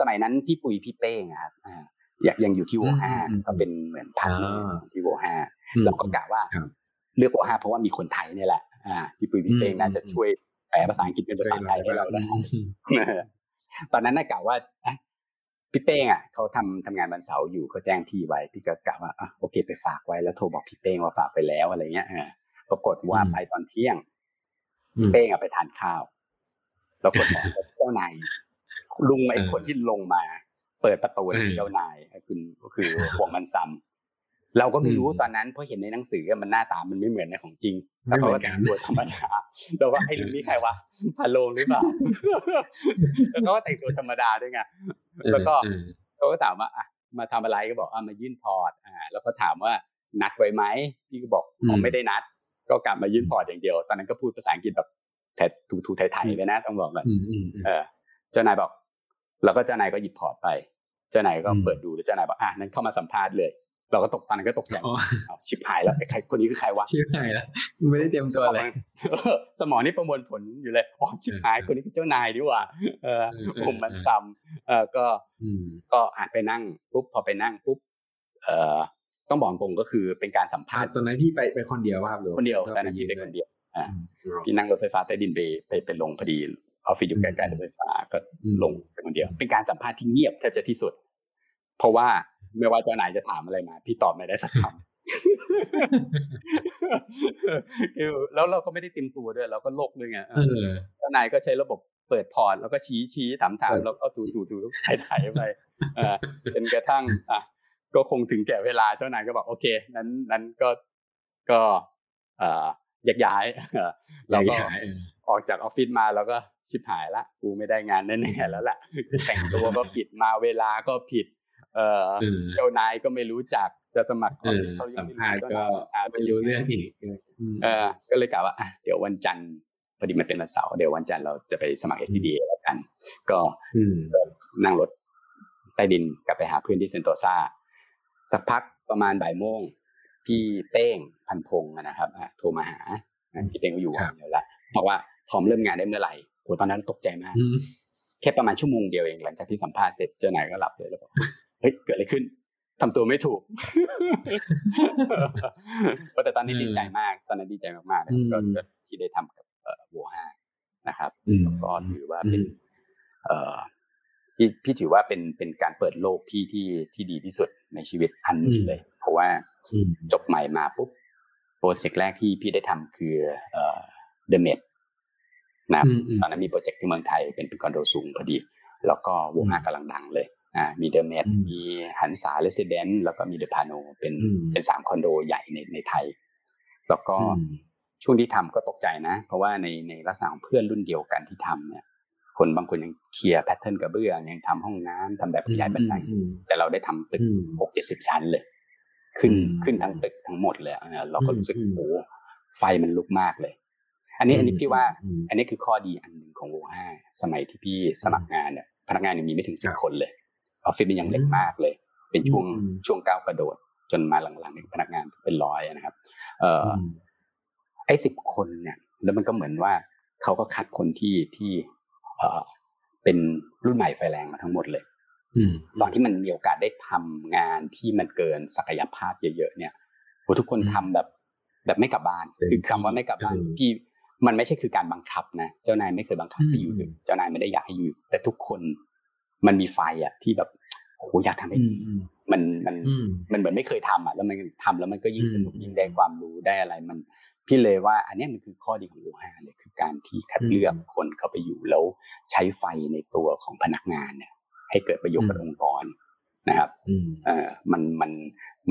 สมัยนั้นพี่ปุยพี่เป้งครับ อยากยังอยู่ที่โวห้าก็เป็นเหมือนพันที่โวห้าเราก็กะว่าเลือกโวห้าเพราะว่ามีคนไทยนี่แหละ อ่าพี่ปุยพี่เป้งน่าจะช่วยแปลภาษาอังกฤษเป็นภาษาไทยให้เราได้ตอนนั้นน่ากะว่าพี่เป้งอะเขาทำทำงานวันเสาร์อยู่เขาแจ้งพี่ไว้พี่ก็กะว่าอะโอเคไปฝากไว้แล้วโทรบอกพี่เป้งว่าฝากไปแล้วอะไรเงี้ยปรากฏว่าไปตอนเที่ยงเป้งอะไปทานข้าวแล้วก็บอกเจ้านายลุงไอ้คนที่ลงมา เปิดประตูเจ้านายคือคือห่วงมันซ้ำเราก็ไม่รู้ตอนนั้นเพราะเห็นในหนังสือมันหน้าตามันไม่เหมือนในของจริงแล้วเขาก็แต่งตัวธรรมดาเราว่าไอ้ลุงนี่ใครวะพาโลงหรือเปล่าแล้วเขาก็แต่งตัวธรรมดาด้วยไงแล้วก็เขาก็ถามว่าอะมาทำอะไรก็บอกอะมายื่นพอร์ตอ่าแล้วก็ถามว่านัดไว้ไหมพี่ก็บอกอ๋อไม่ได้นัด ก็กะมายื่น port อย่างเดียว ตอนนั้นก็พูดภาษาอังกฤษแบบแถถูถูไทยๆเลยนะต้องบอกก่อนเออเจ้านายบอก แล้วก็เจ้านายก็หยิบ port ไป เจ้านายก็เปิดดูแล้วเจ้านายบอกอะนั้นเข้ามาสัมภาษณ์เลย เราก็ตกตอนนั้นก็ตกใจชิบหายแล้วใครคนนี้คือใครวะชิบหายแล้วไม่ได้เตรียมตัวเลยสมองนี่ประมวลผลอยู่เลยอ๋อชิบหายคนนี้คือเจ้านายดีว่าเออผมมันซ้ำเออก็ก็อ่านไปนั่งปุ๊บพอไปนั่งปุ๊บเออต้องบอกตรงก็คือเป็นการสัมภาษณ์ตอนนั้นพี่ไปไปคนเดียวครับคนเดียวตอนนั้นพี่ไปคนเดียวอ่าพี่นั่งรถไฟฟ้าใต้ดินไปไปไปลงพอดี ออฟฟิศอยู่ใกล้ๆรถไฟฟ้าก็ลงไปคนเดียว เป็นการสัมภาษณ์ที่เงียบแทบจะที่สุด เพราะว่าไม่ว่าเจ้านายจะถามอะไรมา พี่ตอบไม่ได้สักคำแล้วเราก็ไม่ได้เต็มตัวด้วย เราก็โลกด้วยไงเจ้านายก็ใช้ระบบเปิดพอร์ตแล้วก็ชี้ชี้ถามถามแล้วก็ถูถูถูถ่ายถ่ายไปเป็นกระทั่งอะก็คงถึงแก่เวลาเจ้านายก็บอกโอเค นั้นนั้นก็ก็เอ่อแยกย้ายเราก็ ออกจากออฟฟิศมาแล้วก็ชิบหายละกูไม่ได้งานแน่ๆแล้วแหละแต่งตัวก็ผิดมาเวลาก็ผิด เออเจ้านายก็ไม่รู้จักจะสมัครเขาสัมภาษณ์ก็ไม่รู้เรื่องอีกเออ ก็เลยกล่าวว่าอะเดี๋ยววันจันทร์พอดีมันเป็นวันเสาร์เดี๋ยววันจันทร์เราจะไปสมัคร STDA แล้วกัน ก็นั่งรถใต้ดินกลับไปหาเพื่อนที่เซนโตซาสักพักประมาณบ่ายโมงพี่เป้งพันพงศ์นะครับโทรมาหาพี่เป้งก็อยู่วันเดียวละเพราะว่าพร้ อมเริ่มงานได้เมื่อไหร่โหตอนนั้นตกใจมาก แค่ประมาณชั่วโมงเดียวเองหลังจากที่สัมภาษณ์เสร็จเจ้านายก็หลับเลยแล้วบอกเฮ้ยเกิดอะไรขึ้นทำตัวไม่ถูกแต่ตอนนี้ดีใจมาก ตอนนั้นดีใจมากๆก็ที่ได้ทำกับโวห้านะครับก็ถือว่าเป็นพี่พี่ถือว่าเป็นเป็นการเปิดโลกที่ที่ที่ดีที่สุดในชีวิตอันนึงเลย เพราะว่าจบใหม่มาปุ๊บโปรเจกต์แรกที่พี่ได้ทำคือเอ่อเดอะเมด นะครับตอนนั้นมีโปรเจกต์ที่เมืองไทยเป็นเป็นคอนโดสูงพอดี แล้วก็ WOHA กำลังดังเลยอ่ามี The Met มี Hansar Residence แล้วก็มี The Pano เป็นเป็นสามคอนโดใหญ่ในในไทย แล้วก็ช่วงที่ทำก็ตกใจนะ เพราะว่าในในลักษณะของเพื่อนรุ่นเดียวกันที่ทำเนี่ย คนบางคนยัง clear pattern กระเบื้องยังทำห้องน้ำทำแบบขยายบันไดอืมแต่เราได้ทำตึกอืมหกเจ็ดสิบชั้นเลย ขึ้นอืมขึ้นทั้งตึกทั้งหมดเลยอะเราก็รู้สึกอืมโอ้โหไฟมันลุกมากเลย อันนี้อันนี้พี่ว่าอืมอันนี้คือข้อดีอันหนึ่งของโวห้าสมัยที่พี่สมัครงานเนี่ยพนักงานยังมีไม่ถึงสิครับบคนเลยออฟฟิศมันยังเล็กมากเลย เป็นช่วงอืมช่วงก้าวกระโดด จนมาหลังๆเนี่ยพนักงานเป็นร้อยนะครับ เอ่ออมไอ้สิบคนเนี่ย แล้วมันก็เหมือนว่าเขาก็คัดคนที่ที่เอ่อเป็นรุ่นใหม่ไฟแรงมาทั้งหมดเลยอืมตอนที่มันมีโอกาสได้ทำงานที่มันเกินศักยภาพเยอะๆเนี่ยโหทุกคนอืมทำแบบ แบบไม่กลับบ้านเต็มคือคำว่าไม่กลับบ้านเออพี่ มันไม่ใช่คือการบังคับนะเจ้านายไม่เคยบังคับให้อยู่อืมดึกเจ้านายไม่ได้อยากให้อยู่ แต่ทุกคนมันมีไฟอะที่แบบโหอยากทำให้อืมอืมมันมันอืมมันเหมือนไม่เคยทำอะแล้วมันทำแล้วมันก็ยิ่งอืมสนุกยิ่งได้ความรู้ได้อะไรมัน พี่เลยว่า อันเนี้ยมันคือข้อดีของโลหะเลยคือการที่คัดเลือกคนเข้าไปอยู่แล้ว ใช้ไฟในตัวของพนักงานเนี่ย ให้เกิดประโยชน์กับองค์กรนะครับอืมเอ่อมันมัน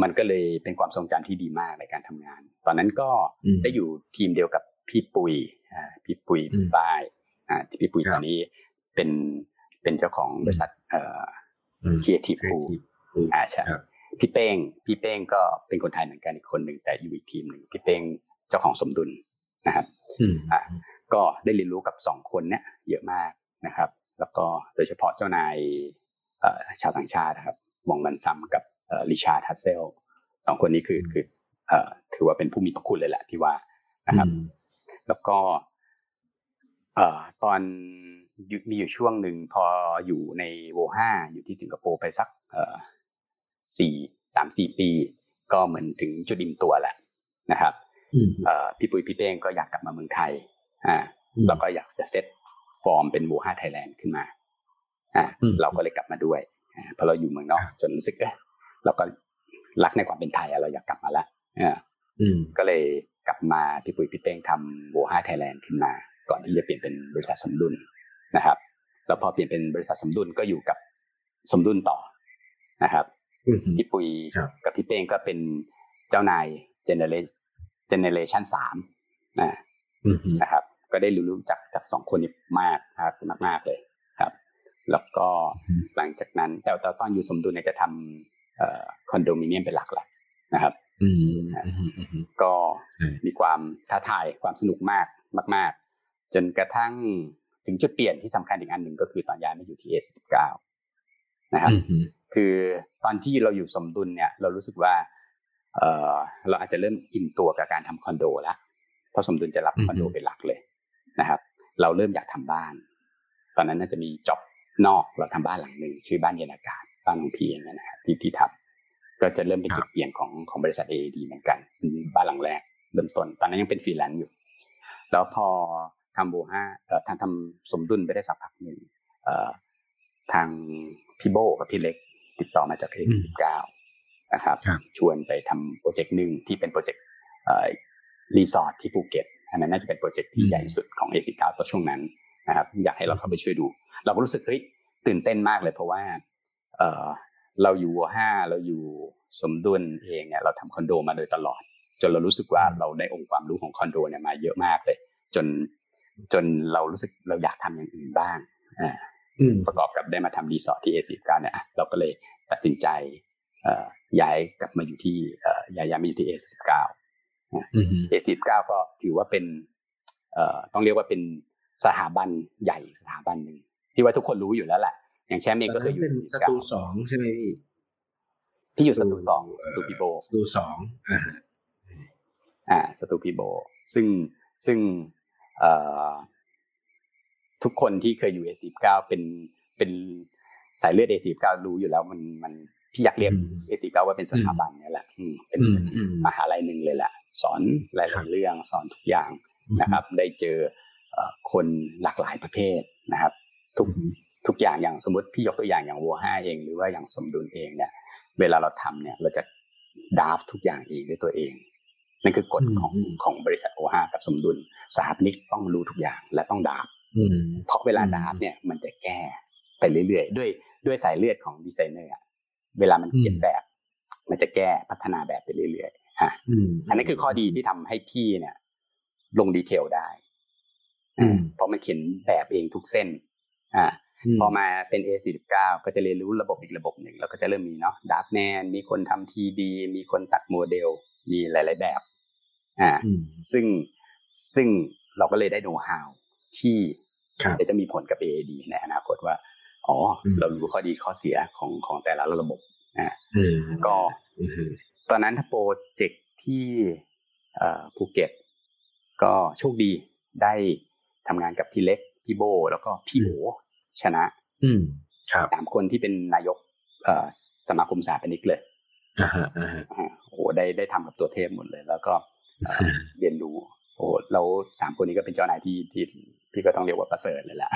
มันก็เลยเป็นความทรงจำที่ดีมากในการทำงาน ตอนนั้นก็อืมได้อยู่ทีมเดียวกับ พี่ปุยอ่าพี่ปุยอืมฝ้ายอ่าที่พี่ปุยครับตอนนี้เป็นเป็นเจ้าของบริษัทเอ่ออืม Creative Creative Pool Pool อ่าใช่ครับพี่เป้งพี่เป้งก็เป็นคนไทยเหมือนกันอีกคนหนึ่งแต่อยู่อีกทีมหนึ่งพี่เป้งเจ้าของสมดุลนะครับอืมอะก็ได้เรียนรู้กับสองคนเนี่ยเยอะมากนะครับ แล้วก็โดยเฉพาะเจ้านายเอ่อชาวต่างชาตินะครับมองมันซ้ำกับเอ่อริชาร์ดฮัสเซลสองคนนี้คือคือเอ่อถือว่าเป็นผู้มีพระคุณเลยแหละที่ว่านะครับ แล้วก็เอ่อตอนอยู่มีอยู่ช่วงหนึ่งพออยู่ในโวห้าอยู่ที่สิงคโปร์ไปสักเอ่อสี่สามสี่ปี ก็เหมือนถึงจุดอิ่มตัวแหละนะครับอืมเอ่อพี่ปุ้ยพี่เป้งก็อยากกลับมาเมืองไทยอ่าอืมแล้วก็อยากจะเซตฟอร์มเป็นโวห้าไทยแลนด์ขึ้นมาอ่าอืมเราก็เลยกลับมาด้วยอ่าเพราะเราอยู่เมืองนอกครับจนรู้สึกเอ๊ะเราก็รักในความเป็นไทยอะเราอยากกลับมาละอ่าอืมก็เลย กลับมาพี่ปุ้ยพี่เป้งทำโวห้าไทยแลนด์ขึ้นมา ก่อนที่จะเปลี่ยนเป็นบริษัทสมดุลนะครับแล้วพอเปลี่ยนเป็นบริษัทสมดุลก็อยู่กับสมดุลต่อนะครับอืมพี่ปุยครับกับพี่เป้งก็เป็นเจ้านายเจเนเรเจเนเรชันสามนะอืมนะครับ ก็ได้รู้จักจากสองคนนี้มากครับมากมากๆเลยครับ แล้วก็หลังจากนั้นแต่แต่ตอนอยู่สมดุลเนี่ยจะทำเอ่อคอนโดมิเนียมเป็นหลักแหละนะครับอืมอืมอืม ก็อืมมีความท้าทายความสนุกมากมาก ๆ จนกระทั่งถึงจุดเปลี่ยนที่สำคัญอีกอันหนึ่งก็คือตอนย้ายมาอยู่ที่ A19 นะครับอืมคือตอนที่เราอยู่สมดุลเนี่ย เรารู้สึกว่าเออเราอาจจะเริ่มอิ่มตัวกับการทำคอนโดแล้วเพราะสมดุลจะรับคอนโดเป็นหลักเลยนะครับ เราเริ่มอยากทำบ้าน ตอนนั้นน่าจะมีจ็อบนอกเราทำบ้านหลังหนึ่งชื่อบ้านเย็นอากาศบ้านของพี่เองนะฮะที่ที่ทำ ก็จะเริ่มเป็นจุดเปลี่ยนของของบริษัท AAD เหมือนกันเป็นบ้านหลังแรกเริ่มต้นตอนนั้นยังเป็นฟรีแลนซ์อยู่ แล้วพอทำโบห้าเอ่อทางทำสมดุลไปได้สักพักหนึ่งเอ่อทางพี่โบกับพี่เล็ก ติดต่อมาจาก A19 นะครับครับชวนไปทำ project หนึ่งที่เป็น project เอ่อรีสอร์ทที่ภูเก็ตอันนั้นน่าจะเป็น project ที่อืมใหญ่สุดของ A19 ตอนช่วงนั้นนะครับ อยากให้เราเข้าไปช่วยดู เราก็รู้สึกเฮ้ยตื่นเต้นมากเลยเพราะว่า เอ่อเราอยู่ WOHA เราอยู่สมดุลเองเนี่ยเราทำคอนโดมาโดยตลอด จนเรารู้สึกว่าเราได้องค์ความรู้ของคอนโดเนี่ยมาเยอะมากเลย จนจนเรารู้สึกเราอยากทำอย่างอื่นบ้างอ่าอืมประกอบกับได้มาทำรีสอร์ทที่ A19 เนี่ยอะเราก็เลยตัดสินใจเอ่อย้ายกลับมาอยู่ที่เอ่อย้ายย้ายมาอยู่ที่ A19 อืม A19 ก็ถือว่าเป็นเอ่อต้องเรียกว่าเป็นสถาบันใหญ่สถาบันหนึ่งที่ว่าทุกคนรู้อยู่แล้วแหละ อย่างแชมป์เองก็เคยอยู่เป็นสตูสองใช่ไหมพี่ที่อยู่สตูสองสตูปีโบสตูสองอ่าฮะอ่าสตูปีโบ ซึ่งซึ่งเอ่อทุกคนที่เคยอยู่ A19 เป็นเป็นสายเลือด A19 รู้อยู่แล้วมันมันพี่อยากเรียก A19 ว่าเป็นสถาบันเนี่ยแหละอืมเป็นอืมอืมมหาลัยหนึ่งเลยแหละสอนหครัลายบๆเรื่องสอนทุกอย่างนะครับ ได้เจอเอ่อคนหลากหลายประเภทนะครับ ทุกอืม ทุกอย่างอย่างสมมติพี่ยกตัวอย่างอย่างวัวห้าเอง หรือว่าอย่างสมดุลเองเนี่ย เวลาเราทำเนี่ย เราจะ draft ทุกอย่างเองด้วยตัวเองนั่นคือกฎอืมของอืมของบริษัท WOHA กับสมดุลสถาปนิกต้องรู้ทุกอย่างและต้อง draft อืมเพราะเวลาอืม draft เนี่ยมันจะแก้ไปเรื่อยๆด้วยด้วยสายเลือดของดีไซเนอร์อะเวลามันเขียนแบบ มันจะแก้พัฒนาแบบไปเรื่อยๆอะอืมอันนั้นคือข้อดีที่ทำให้พี่เนี่ย ลง detail ได้อืมเพราะมันเขียนแบบเองทุกเส้น อ่า พอมาเป็น A49 ก็จะเรียนรู้ระบบอีกระบบหนึ่ง แล้วก็จะเริ่มมีเนาะ draftman มีคนทำ3D มีคนตัดโมเดล มีหลาย ๆ แบบ อ่า ซึ่งซึ่งเราก็เลยได้โน้ตฮาวที่จะมีผลกับ AAD ในอนาคตว่า อ๋อ เรารู้ข้อดีข้อเสียของของแต่ละระบบอ่าก็ตอนนั้นถ้าโปรเจกต์ที่ภูเก็ต ก็โชคดีได้ทำงานกับพี่เล็กพี่โบ แล้วก็พี่โอ ชนะ อืมครับสามคนที่เป็นนายกสมาคมสถาปนิกเลยอ่าฮะอ่าฮะโอ้ได้ได้ทำกับตัวเทพหมดเลย แล้วก็เรียนรู้โอ้เราสามคนนี้ก็เป็นเจ้านายที่ที่พี่ก็ต้องเรียกว่าประเสริฐเลยแหละ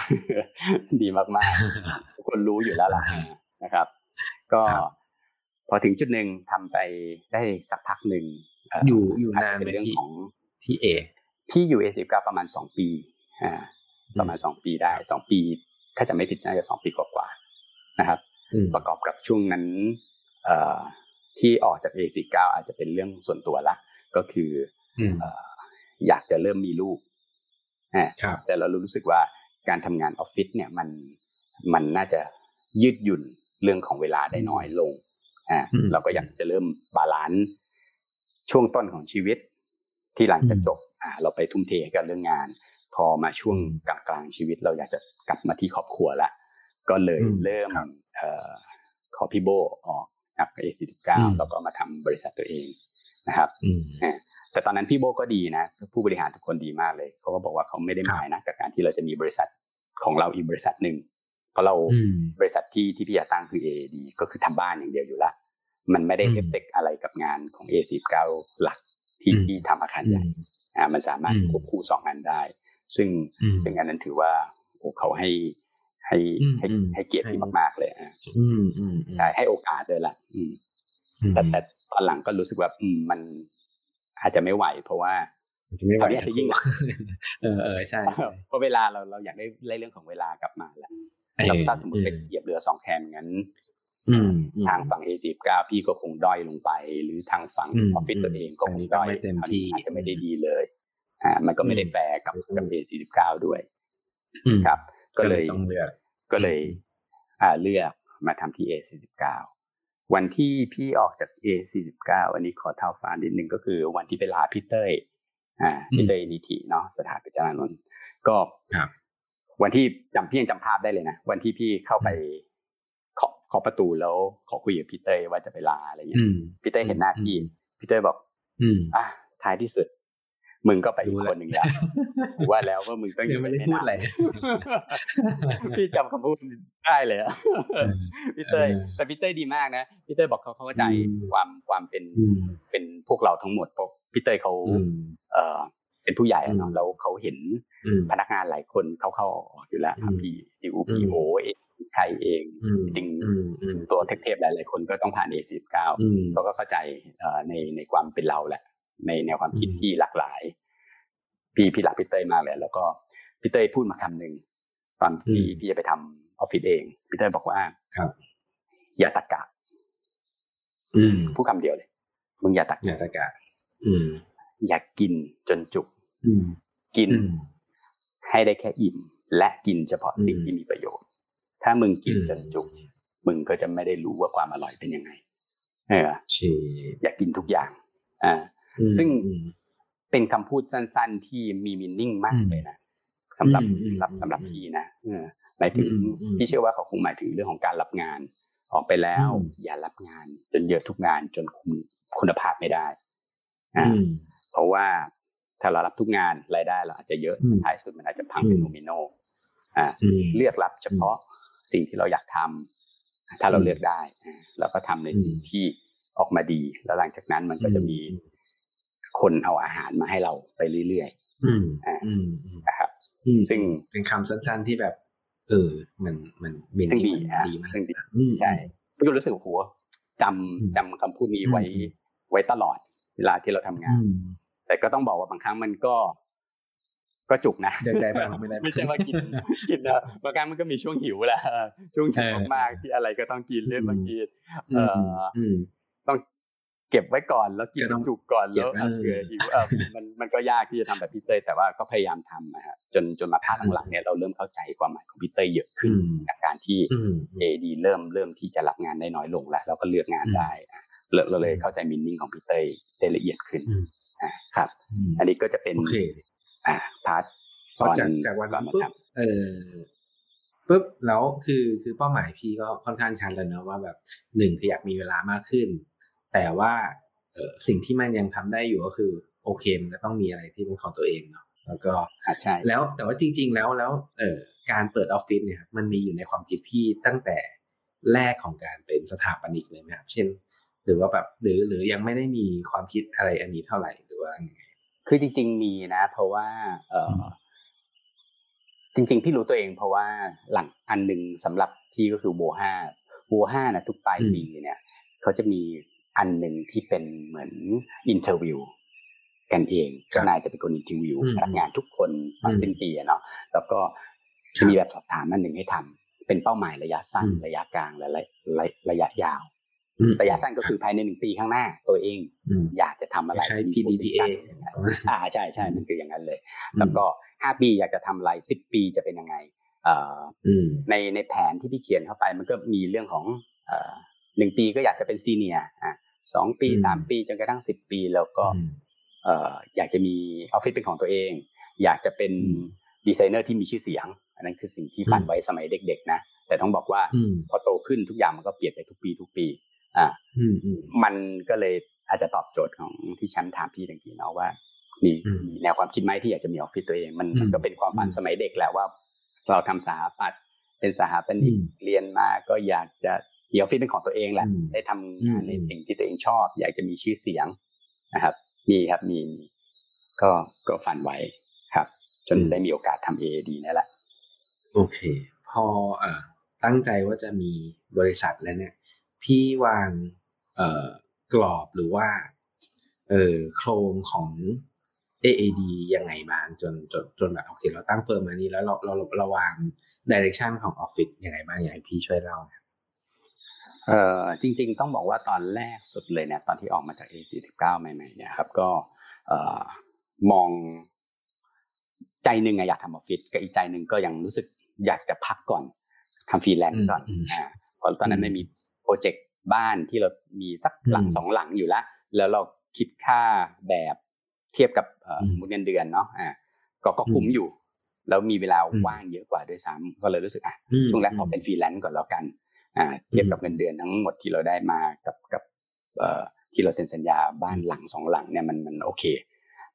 ดีมากๆทุกคนรู้อยู่แล้วล่ะนะครับ ก็พอถึงจุดหนึ่งทำไปได้สักพักหนึ่งอยู่อยู่นานเป็นเรื่องของที่เอที่อยู่เอสิบก็ประมาณสองปีอ่าประมาณสองปีได้สองปี ถ้าจะไม่ผิดน่าจะสองปีกว่าๆนะครับ ประกอบกับช่วงนั้นที่ออกจาก A49 อาจจะเป็นเรื่องส่วนตัวละ ก็คืออยากจะเริ่มมีลูกแต่เรารู้สึกว่าการทำงานออฟฟิศเนี่ยมันมันน่าจะยืดหยุ่นเรื่องของเวลาได้น้อยลงอ่าเราก็อยากจะเริ่ม balance ช่วงต้นของชีวิตที่หลังจะจบอ่าเราไปทุ่มเทกับเรื่องงาน พอมาช่วงกลางกลางชีวิต เราอยากจะ กลับมาที่ครอบครัวละก็เลยเริ่มเอ่อขอพี่โบออกจาก A49 แล้วก็มาทำบริษัทตัวเองนะครับแต่ตอนนั้นพี่โบก็ดีนะ ผู้บริหารทุกคนดีมากเลยเขาก็บอกว่าเขาไม่ได้หมายนะกับการที่เราจะมีบริษัทของเราอีกบริษัทหนึ่งเพราะเราบริษัทที่ที่พี่อยากตั้งคือ AAD ก็คือทำบ้านอย่างเดียวอยู่ละมันไม่ได้เอฟเฟกอะไรกับงานของ A49 หลักที่ที่ทำอาคารใหญ่อ่ามันสามารถควบคู่สองงานได้ ซึ่งซึ่งอันนั้นถือว่าโอ้ เขาให้ให้ให้ให้เกียรติที่มากๆเลยอ่าใช่ให้โอกาสเลยล่ะแต่แต่ตอนหลังก็รู้สึกว่ามันอาจจะไม่ไหว เพราะว่าตอนนี้อาจจะยิ่งเออเออใช่เพราะเวลาเราเราอยากได้เรื่องของเวลากลับมาแหละแล้วถ้าสมมติไปเหยียบเรือสองแคมงั้นทางฝั่ง A49 พี่ก็คงด้อยลงไป หรือทางฝั่งออฟฟิศตัวเองก็คงด้อยอาจจะไม่ได้ดีเลยอ่ามันก็ไม่ได้แฟร์กับกับ A49 ด้วย ครับ ก็เลยต้องเลือกก็เลย อ่าเลือกมาทำที่ A49 วันที่พี่ออกจาก A49 อันนี้ขอเท้าความนิดนึงก็คือวันที่ไปลาพี่เต้ยอ่าพี่เต้ยนิธิเนาะสถาปัตยานนท์ก็วันที่จำพี่ยังจำภาพได้เลยนะวันที่พี่เข้าไปขอขอประตูแล้ว ขอคุยกับพี่เต้ยว่าจะไปลาอะไรเงี้ยพี่เต้ยเห็นหน้าพี่พี่เต้ยบอก อืมอะท้ายที่สุด มึงก็ไปอีกคนหนึ่งแล้วว่าแล้วว่ามึงต้องยังไม่ได้พูดอะไรพี่จำคำพูดได้เลยอะพี่เต้ยแต่พี่เต้ยดีมากนะพี่เต้ยบอกเขาเข้าใจความความเป็นเป็นพวกเราทั้งหมดเพราะพี่เต้ยเขาเอ่อเป็นผู้ใหญ่เนาะแล้วเขาเห็นพนักงานหลายคนเขาเข้าออกอยู่แล้วพี่ดีอูพีโอเองใครเองจริงตัวเทพๆหลายๆคนก็ต้องผ่าน A19 เขาก็เข้าใจในในความเป็นเราแหละ ในแนวความคิดที่หลากหลาย พี่พี่หลักพี่เต้ยมากเลยแล้วก็พี่เต้ยพูดมาคำหนึ่งตอนที่พี่จะไปทำออฟฟิศเองพี่เต้ยบอกว่าครับ อย่าตะกะอืมพูดคำเดียวเลย มึงอย่าตะอย่าตะกะอืมอย่ากินจนจุกกิน ให้ได้แค่อิ่ม และกินเฉพาะสิ่งที่มีประโยชน์ ถ้ามึงกินจนจุก มึงก็จะไม่ได้รู้ว่าความอร่อยเป็นยังไง เอออยากกินทุกอย่าง อ่า ซึ่งเป็นคำพูดสั้น ๆ ที่มีมินนิ่งมากเลยนะสำหรับสำหรับสำหรับพี่นะหมายถึงพี่เชื่อว่าเขาคงหมายถึงเรื่องของการรับงาน ออกไปแล้วอย่ารับงาน จนเยอะทุกงานจนคุณคุณภาพไม่ได้อ่าเพราะว่าถ้าเรารับทุกงานรายได้เราอาจจะเยอะท้ายสุดมันอาจจะพังเป็นโนมิโนอ่าเลือกรับเฉพาะสิ่งที่เราอยากทำถ้าเราเลือกได้เราก็ทำในสิ่งที่ออกมาดี แล้วหลังจากนั้นมันก็จะมี คนเอาอาหารมาให้เราไปเรื่อยๆอืมอ่านะครับซึ่งเป็นคำสั้นๆที่แบบ เออ มันมันเป็นดีดีมากซึ่งดีใช่พี่ก็รู้สึกหัวจำจำคำพูดนี้ไว้ไว้ตลอดเวลาที่เราทำงาน แต่ก็ต้องบอกว่าบางครั้งมันก็ ก็จุกนะได้บ้างไม่ได้ไม่ใช่ว่ากินกินนะบางครั้งมันก็มีช่วงหิวแหละช่วงหิวมากๆที่อะไรก็ต้องกินเรื่องบางทีเอ่อต้อง เก็บไว้ก่อนแล้วกินก็ต้องจุกก่อนแล้วเก็บไว้เผื่อหิวเออมันมันก็ยากที่จะทำแบบพี่เต้ยแต่ว่าก็พยายามทำนะฮะจนจนมาภาคหลังๆเนี่ยเราเริ่มเข้าใจความหมายของพี่เต้ยเยอะขึ้นอืมจากการที่อืมเอดีเริ่มเริ่มที่จะรับงานได้น้อยลงแล้วเราก็เลือกงานอืมได้อะเราเราเลยอืมเข้าใจมินนิ่งของพี่เต้ยได้ละเอียดขึ้นอืมอ่าครับอืมอันนี้ก็จะเป็นโอเคอ่าพาร์ทพอจากจากวันก่อนั้นมาปุ๊บทำเออปุ๊บแล้วคือคือเป้าหมายพี่ก็ค่อนข้างชัดแล้วเนอะว่าแบบหนึ่งคืออยากมีเวลามากขึ้น แต่ว่าเออสิ่งที่มันยังทำได้อยู่ก็คือ โอเคมันก็ต้องมีอะไรที่เป็นของตัวเองเนาะแล้วก็อ่าใช่แล้วแต่ว่าจริง ๆ แล้วแล้วเออการเปิดออฟฟิศเนี่ยครับมันมีอยู่ในความคิดพี่ตั้งแต่แรกของการเป็นสถาปนิกเลยไหมครับ เช่น หรือว่าแบบหรือหรือยังไม่ได้มีความคิดอะไรอันนี้เท่าไหร่หรือว่าไงคือจริง ๆ มีนะ เพราะว่า เออจริง ๆ พี่รู้ตัวเอง เพราะว่าหลังอันหนึ่งสำหรับพี่ก็คือ WOHA WOHA นะทุกปลายอืมปีเนี่ยเขาจะมี อันหนึ่งที่เป็นเหมือน interview กันเองเจ้านายจะเป็นคน interview อืมพนักงานทุกคนตอนอืมสิ้นปีอะเนาะแล้วก็ครับมีแบบสอบถามอันหนึ่งให้ทำเป็นเป้าหมายระยะสั้นอืมระยะกลางและระระระยะยาวอืมระยะสั้นก็คือภายในหนึ่งปีข้างหน้าตัวเองอืมอยากจะทำอะไรคล้ายๆมี PDPA position อ่าใช่ใช่อืมมันคืออย่างนั้นเลย แล้วก็ห้าปีอยากจะทำอะไรสิบปีจะเป็นยังไงเอ่ออืมในในแผนที่พี่เขียนเข้าไปมันก็มีเรื่องของเอ่อหนึ่งปีก็อยากจะเป็นซีเนียร์อะ สองปีอืมสามปีจนกระทั่งสิบปีแล้วก็อืมเอ่ออยากจะมีออฟฟิศเป็นของตัวเอง อยากจะเป็นอืมดีไซเนอร์ที่มีชื่อเสียง อันนั้นคือสิ่งที่ฝันอืมไว้สมัยเด็ก ๆ นะ แต่ต้องบอกว่าอืมพอโตขึ้นทุกอย่างมันก็เปลี่ยนไปทุกปีทุกปี อ่าอืมอืมมันก็เลยอาจจะตอบโจทย์ของที่แชมป์ถามพี่ตะกี้เนาะว่ามีอืมมีแนวความคิดไหมที่อยากจะมีออฟฟิศตัวเองมันอืมมันก็เป็นความฝันอืมสมัยเด็กแหละว่า เราทำสถาปัตย์เป็นสถาปนิกอืมเรียนมาก็อยากจะ มีออฟฟิศเป็นของตัวเองแหละอืมได้ทำงานอืมในสิ่งที่ตัวเองชอบ อยากจะมีชื่อเสียงนะครับ มีครับมีมีก็ก็ฝันไว้ครับ จนได้มีโอกาสทำ AAD นี่แหละ โอเค พอเอ่อตั้งใจว่าจะมีบริษัทแล้วเนี่ย พี่วางเอ่อกรอบหรือว่า เอ่อโครงของ AAD ยังไงบ้างจนจนจนแบบโอเค เราตั้งเฟิร์มมานี้แล้วเราเราเราวางดิเรกชันของออฟฟิศยังไงบ้างอยากให้พี่ช่วยเล่าหน่อย เอ่อจริง ๆ ต้องบอกว่าตอนแรกสุดเลยเนี่ยตอนที่ออกมาจาก A49 ใหม่ๆเนี่ยครับก็เอ่อมองใจหนึ่งอะอยากทำออฟฟิศกับอีกใจหนึ่งก็ยังรู้สึกอยากจะพักก่อนทำฟรีแลนซ์ก่อนอืมอ่าเพราะตอนนั้นไม่มีโปรเจกต์บ้านที่เรามีสักหลังอืมสองหลังอยู่แล้วแล้วเราคิดค่าแบบเทียบกับเอ่ออมสมมติเงินเดือนเนาะอ่าก็ก็คุ้มอืมอยู่ แล้วมีเวลาอืมว่างเยอะกว่าด้วยซ้ำก็เลยรู้สึกอะอืมช่วงแรกขอเป็นฟรีแลนซ์ก่อนแล้วกันอ่า เทียบกับเงินเดือนทั้งหมดที่เราได้มากับกับเอ่อที่เราเซ็นสัญญาบ้านหลังสองหลังเนี่ยมันมันโอเค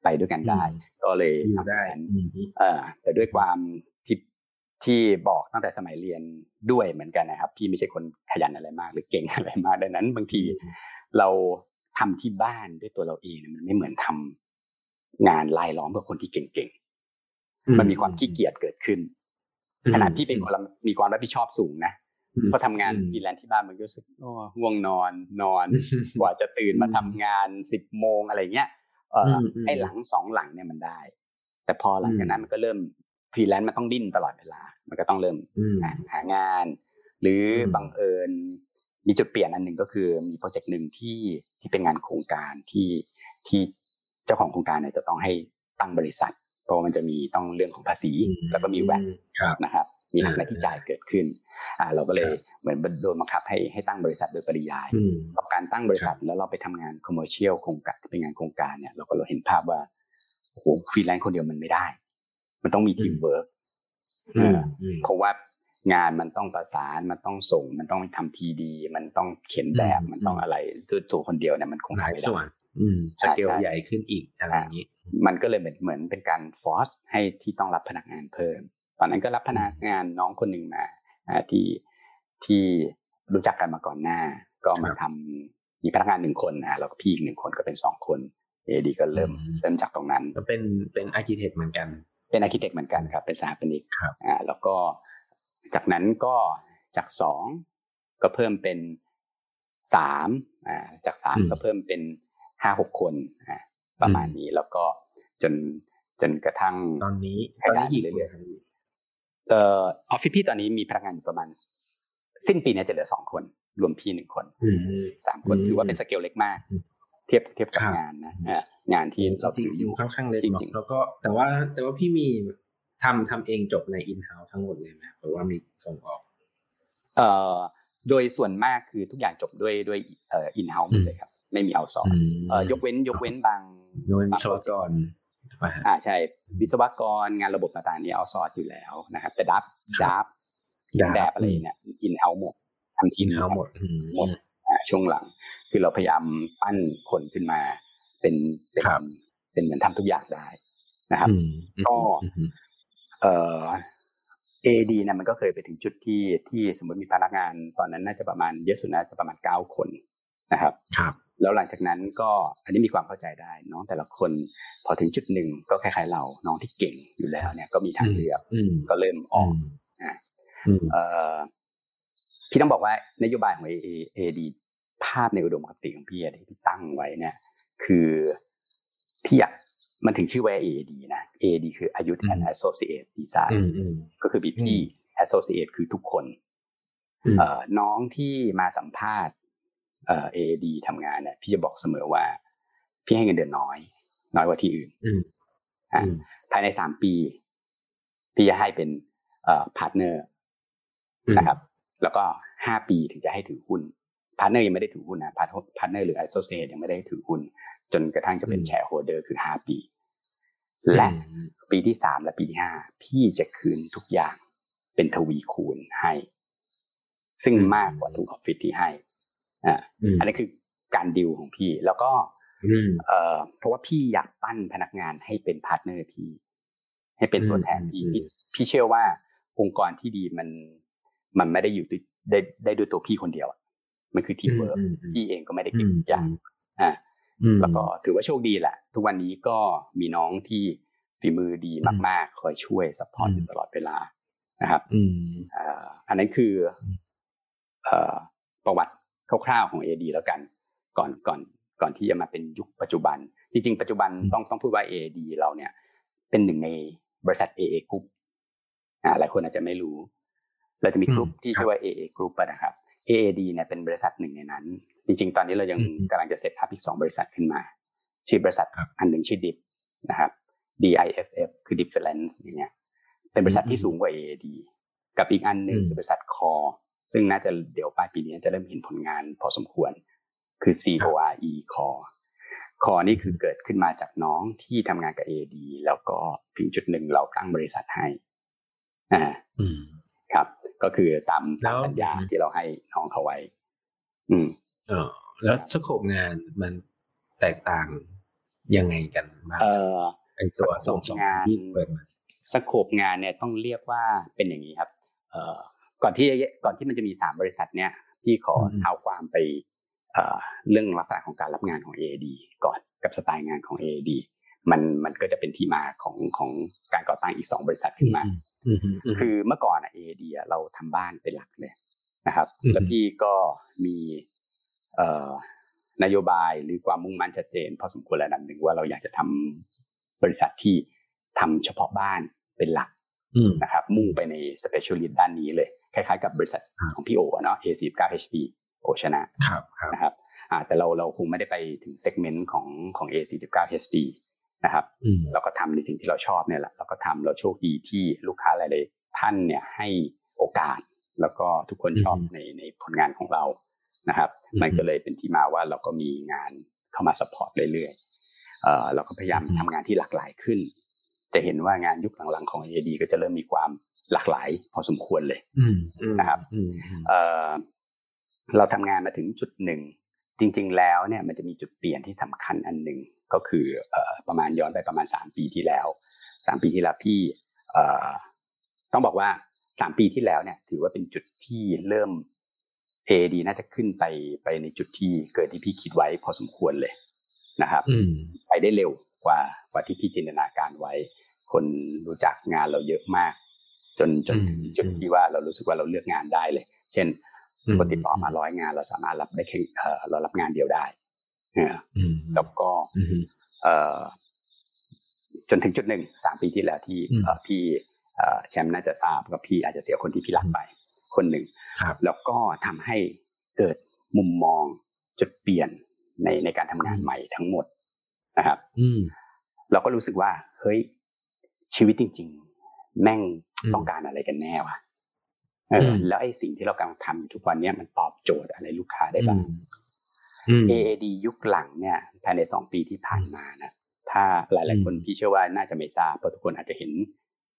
ไปด้วยกันได้ ก็เลยอยู่ทำได้แผนอืมเอ่อแต่ด้วยความที่ที่บอกตั้งแต่สมัยเรียนด้วยเหมือนกันนะครับ พี่ไม่ใช่คนขยันอะไรมาก หรือเก่งอะไรมากดังนั้น บางทีเราทำที่บ้านด้วยตัวเราเองเนี่ยมันไม่เหมือนทำงานลายล้อมกับคนที่เก่งๆมันมีความขี้เกียจเกิดขึ้นขนาดพี่เป็นคนละมีความรับผิดชอบสูงนะอืม พอทำงานอืมฟรีแลนซ์ที่บ้านมันก็รู้สึกโอ้ง่วงนอนนอนอืมกว่าจะตื่นมาทำงานสิบโมงอะไรเงี้ยเอออมอืมไอ้หลังสองหลังเนี่ยมันได้ แต่พอหลังจากนั้นมันก็เริ่มฟรีแลนซ์มันต้องดิ้นตลอดเวลา มันก็ต้องเริ่มอืมหาหางาน หรืออมบังเอิญมีจุดเปลี่ยนอันหนึ่งก็คือมีโปรเจกต์หนึ่งที่ที่เป็นงานโครงการที่ที่เจ้าของโครงการเนี่ยจะต้องให้ตั้งบริษัท เพราะว่ามันจะมีต้องเรื่องของภาษี แล้วก็มีแวดครับนะครับ มีหักหน้าอ่าที่จ่ายเกิดขึ้นอ่าเราก็เลยครับเหมือนโดนบังคับให้ให้ตั้งบริษัทโดยปริยายอืมกับการตั้งบริษัทแล้วเราไปทำงาน commercial โครงการที่เป็นงานโครงการเนี่ยเราก็เราเห็นภาพว่าโอ้โหฟรีแลนซ์คนเดียวมันไม่ได้ มันต้องมีทีมเวิร์กอืมอืมเพราะว่างานมันต้องประสานมันต้องส่ง มันต้องทำ3D มันต้องเขียนแบบอืมมันต้องอะไรตัวตัวคนเดียวเนี่ยมันคงหลายทำไม่ได้หลายส่วนอืมสใช่เกลใช่ใหญ่ขึ้นอีกอะไรอย่างนี้ มันก็เลยเหมือนเหมือนเป็นการ force ให้ที่ต้องรับพนักงานเพิ่ม ตอนนั้นก็รับพนักงานน้องคนหนึ่งมาอ่าที่ที่รู้จักกันมาก่อนหน้า ก็มาครับทำมีพนักงานหนึ่งคนนะแล้วก็พี่อีกหนึ่งคนก็เป็นสองคน AAD ก็เริ่มอืมเริ่มจากตรงนั้นก็เป็นเป็น architect เหมือนกัน เป็น architect เหมือนกันครับ เป็นสถาปนิกครับอ่าแล้วก็จากนั้นก็จากสองก็เพิ่มเป็นสามอ่าจากสามอืมก็เพิ่มเป็นห้าหกคนอ่าประมาณนี้แล้วก็จนจนกระทั่งตอนนี้ขตอนยายนี้กี่ไปคน เรื่อยๆครับเอ่อออฟฟิศพี่ตอนนี้มีพนักงานอยู่ประมาณ สิ้นปีเนี้จะเหลือสองคน รวมพี่หนึ่งคนอืมสามคนอืมถือว่าเป็นสเกลเล็กมากอืมเทียบเทียบกับงานนะงานที่เราถืออยู่ค่อนข้างเล็กจริงๆแล้วก็แต่ว่าแต่ว่าพี่มีทำทำเองจบในอินเฮ้าส์ทั้งหมดเลยไหมหรือว่ามีส่งออก เอ่อโดยส่วนมากคือทุกอย่างจบด้วยด้วยเอ่อ in-house หมดเลยครับ ไม่มี outsource เอ่อยกเว้นยกเว้นบางยกเว้นวิศ วกรอ่าใช่ วิศวกรงานระบบต่างๆนี่ outsource อยู่แล้วนะครับ แต่ draft draft แบบอะไรเนี่ย in-house หมดทำทีมเฮ้าหมดหมดช่วงหลัง คือเราพยายามปั้นคนขึ้นมา เป็นเป็นเป็นเหมือนทำทุกอย่างได้นะครับ ก็เอ่อ AAD นะมันก็เคยไปถึงจุดที่ที่สมมติมีพนักงาน ตอนนั้นน่าจะประมาณเยอะสุดน่าจะประมาณเก้าคนนะครับ ครับ แล้วหลังจากนั้นก็อันนี้มีความเข้าใจได้น้องแต่ละคน พอถึงจุดหนึ่งก็คล้ายๆเราน้องที่เก่งอยู่แล้วเนี่ยก็มีทางเลือกก็เริ่มออกนะพี่ต้องบอกว่านโยบายของเอดีภาพในอุดมคติของพี่ที่ตั้งไว้เนี่ย คือพี่อยากมันถึงชื่อว่า AAD นะ AAD คือ Youth and Associate Design ก็คือ BP Associate คือทุกคนน้องที่มาสัมภาษณ์เอ่อ AAD ทำงานเนี่ยพี่จะบอกเสมอว่า พี่ให้เงินเดือนน้อย น้อยกว่าที่อื่นภายในสามปี พี่จะให้เป็นเอ่อ partner นะครับ แล้วก็ห้าปีถึงจะให้ถือหุ้น partner ยังไม่ได้ถือหุ้นนะ partner หรือ associate ยังไม่ได้ถือหุ้น จนกระทั่งจะเป็น shareholder คือห้าปี และปีที่สามและปีที่ห้าพี่จะคืนทุกอย่างเป็นทวีคูณให้ ซึ่งมากกว่าทุกออฟฟิศที่ให้อ่าอันนี้คือการดิวของพี่ แล้วก็ เอ่อเพราะว่าพี่อยากปั้นพนักงานให้เป็น partner พี่ ให้เป็นตัวแทนพี่พี่เชื่อว่าองค์กรที่ดีมันมันไม่ได้อยู่ได้ได้ด้วยตัวพี่คนเดียวมันคือทีมเวิร์กพี่เองก็ไม่ได้เก่งอย่างอ่าแล้วก็ถือว่าโชคดีแหละ ทุกวันนี้ก็มีน้องที่ฝีมือดีมาก ๆ คอยช่วย support ตลอดเวลานะครับอันนั้นคือประวัติคร่าวๆของ AD แล้วกัน ก่อนก่อน ก่อนที่จะมาเป็นยุคปัจจุบัน จริง ๆ ปัจจุบันต้องต้องพูดว่า AD เราเนี่ย เป็นหนึ่งในบริษัท AA Group หลายคนอาจจะไม่รู้ เราจะมีกลุ่มที่ชื่อว่า AA Group นะครับ AAD เนี่ยเป็นบริษัทหนึ่งในนั้น จริง ๆ ตอนนี้เรายังกำลังจะเซตทับอีกสองบริษัทขึ้นมา ชื่อบริษัทอันหนึ่งชื่อดิฟนะครับ DIFF คือ Difference อย่างเงี้ย เป็นบริษัทที่สูงกว่า AAD กับอีกอันหนึ่งคือบริษัทคอซึ่งน่าจะเดี๋ยวปลายปีนี้จะเริ่มเห็นผลงานพอสมควร คือ CORE คอคอนี่คือเกิดขึ้นมาจากน้องที่ทำงานกับ AD แล้วก็ถึงจุดหนึ่งเราตั้งบริษัทให้ อ่าครับ ก็คือตามตามสัญญาที่เราให้น้องเขาไว้ อืมอ๋อแล้วสโคปงานมันแตกต่างยังไงกันบ้างเออไอตัวสองงานสโคปงานเนี่ยต้องเรียกว่าเป็นอย่างนี้ครับ เอ่อก่อนที่ก่อนที่มันจะมีสามบริษัทเนี่ยพี่ขอเท้าความไป เรื่องลักษณะของการรับงานของ AAD ก่อนกับสไตล์งานของ AAD มันมันก็จะเป็นที่มาของของการก่อตั้งอีกสองบริษัทขึ้นมา คือเมื่อก่อนอะ AAD เราทำบ้านเป็นหลักเลยนะครับ แล้วพี่ก็มีนโยบายหรือความมุ่งมั่นชัดเจนพอสมควรระดับหนึ่งว่าเราอยากจะทำบริษัทที่ทำเฉพาะบ้านเป็นหลักนะครับ มุ่งไปใน specialist ด้านนี้เลย คล้ายๆกับบริษัทของพี่โอเนาะ A49HD โอชนะครับนะครับแต่เราเราคงไม่ได้ไปถึง segment ของของ A49HD นะครับเราก็ทำในสิ่งที่เราชอบเนี่ยแหละเราก็ทำเราโชคดีที่ลูกค้าหลายๆท่านเนี่ยให้โอกาส แล้วก็ทุกคนชอบในในผลงานของเรานะครับ มันก็เลยเป็นที่มาว่าเราก็มีงานเข้ามา support เรื่อยๆเอ่อเราก็พยายามทำงานที่หลากหลายขึ้น จะเห็นว่างานยุคหลังๆของ AD ก็จะเริ่มมีความหลากหลายพอสมควรเลยนะครับ เอ่อเราทำงานมาถึงจุดหนึ่ง จริง ๆ แล้วเนี่ยมันจะมีจุดเปลี่ยนที่สำคัญอันหนึ่งก็คือประมาณย้อนไปประมาณสามปีที่แล้วสามปีที่แล้วพี่ต้องบอกว่าสามปีที่แล้วเนี่ยถือว่าเป็นจุดที่เริ่มเอดีน่าจะขึ้นไปไปในจุดที่เกิดที่พี่คิดไว้พอสมควรเลยนะครับไปได้เร็วกว่ากว่าที่พี่จินตนาการไว้ คนรู้จักงานเราเยอะมาก จนจนถึงจุดที่ว่าเรารู้สึกว่าเราเลือกงานได้เลย เช่น คนติดต่อมาร้อยงาน เราสามารถรับได้แค่เรารับงานเดียวได้แล้วก็จนถึงจุดหนึ่งสามปีที่แล้วที่พี่แชมป์น่าจะทราบกับพี่อาจจะเสียคนที่พี่รักไป คนหนึ่งแล้วก็ทำให้เกิดมุมมองจุดเปลี่ยนในในการทำงานใหม่ทั้งหมดนะครับ อืมเราก็รู้สึกว่า เฮ้ยชีวิตจริง ๆ แม่งอืมต้องการอะไรกันแน่วะเอออม แล้วไอ้สิ่งที่เรากำลังทำอยู่ทุกวันเนี้ยมันตอบโจทย์อะไรลูกค้าได้บ้างอืม AAD ยุคหลังเนี่ยภายในสองปีที่ผ่านมานะถ้าหลาย ๆ คนอืมที่เชื่อว่าน่าจะไม่ทราบเพราะทุกคนอาจจะเห็น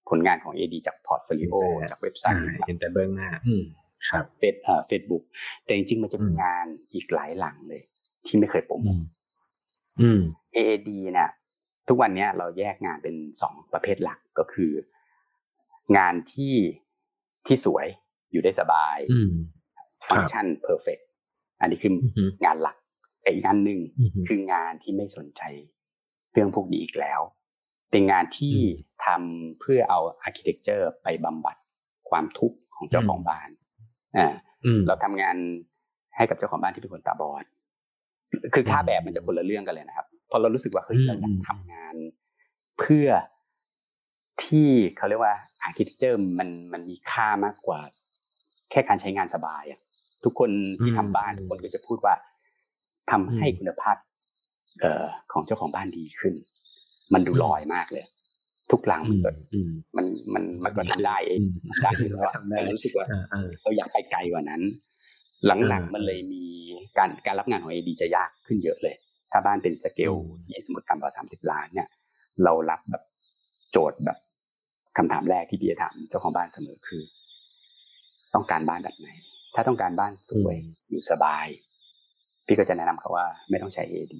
ผลงานของ AD จาก portfolio แต่จากเว็บไซใช่เห็นแต่เบื้องหน้าอืมครับเฟซเอ่อเฟซบุ๊กแต่จริง ๆ มันจะมีอืมงานอีกหลายหลังเลย ที่ไม่เคยโปรโมอืมอืม AAD เนี่ยทุกวันเนี้ยเราแยกงานเป็นสองประเภทหลักก็คือ งานที่ ที่สวยอยู่ได้สบายอืมฟังก์ชัน perfect อันนี้คืออืมงานหลักแต่อีกงานหนึ่งอืมคืองานที่ไม่สนใจเรื่องพวกนี้อีกแล้ว เป็นงานที่อืมทำเพื่อเอา architecture ไปบำบัดความทุกข์ของเจ้าของบ้านอ่าอืมเราทำงานให้กับเจ้าของบ้านที่เป็นคนตาบอด คือค่าแบบมันจะคนละเรื่องกันเลยนะครับ พอเรารู้สึกว่าเฮ้ยอืมเราอยากทำงาน เพื่อ ที่เขาเรียกว่า architecture มันมันมีค่ามากกว่า แค่การใช้งานสบายอะทุกคนที่ทำบ้านทุกคนก็จะพูดว่าทำให้คุณภาพเอ่อของเจ้าของบ้านดีขึ้น มันดูลอยมากเลย ทุกหลังมันก็อืมมันมันมันก็ทำได้เองอืมได้อยู่แล้วอะทำได้แต่รู้สึกว่าอ่าอ่าเราอยากไปไกลกว่านั้น หลังๆมันเลยมีการการรับงานของ AD จะยากขึ้นเยอะเลย ถ้าบ้านเป็นสเกลอืมที่สมมติต่ำกว่าสามสิบล้านเนี่ย เรารับแบบ โจทย์แบบคำถามแรกที่พี่จะถามเจ้าของบ้านเสมอคือ ต้องการบ้านแบบไหน ถ้าต้องการบ้านสวยอยู่สบาย พี่ก็จะแนะนำเขาว่าไม่ต้องใช้ AD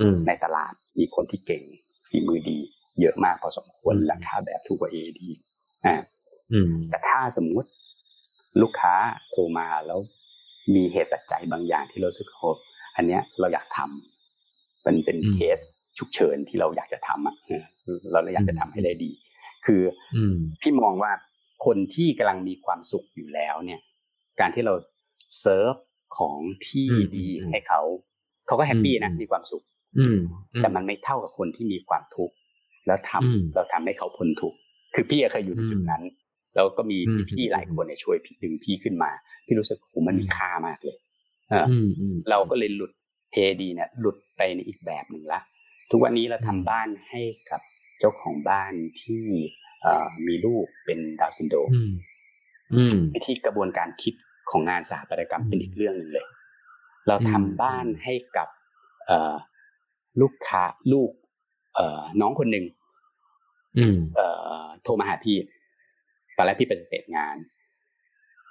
อืมในตลาดมีคนที่เก่งฝีมือดี เยอะมากพอสมควรอืมราคาแบบถูกกว่า AD อ่าอืมแต่ถ้าสมมุติลูกค้าโทรมาแล้วมีเหตุปัจจัยบางอย่างที่เรารู้สึกโหอันเนี้ยเราอยากทำเป็นเป็นอืมเคส ฉุกเฉินที่เราอยากจะทำอะเออเราเลยอยากจะทำให้ได้ดี คืออืมพี่มองว่าคนที่กำลังมีความสุขอยู่แล้วเนี่ย การที่เราเซิร์ฟของที่อืมดีอืมให้เขาเขาก็ happy นะอืมมีความสุขอืมแต่มันไม่เท่ากับคนที่มีความทุกข์แล้วทำอืมเราทำให้เขาพ้นทุกข์คือพี่เคยอยู่ในจุดนั้น แล้วก็มีอืมพี่ๆหลายคนเนี่ยช่วยพี่ดึงพี่ขึ้นมา พี่รู้สึกโหมันมีค่ามากเลยเออออืมอืมเราก็เลยหลุด AD เนี่ยหลุดไปในอีกแบบหนึ่งละ ทุกวันนี้เราทำบ้านให้กับเจ้าของบ้านที่เอ่อมีลูกเป็นดาวน์ซินโดรมอืมอืมวิธีกระบวนการคิดของงานสถาปัตยกรรมอืมเป็นอีกเรื่องหนึ่งเลย เราทำอืมบ้านให้กับเอ่อลูกค้าลูกเอ่อน้องคนหนึ่งอืมเอ่อโทรมาหาพี่ตอนแรกพี่ปฏิเสธงาน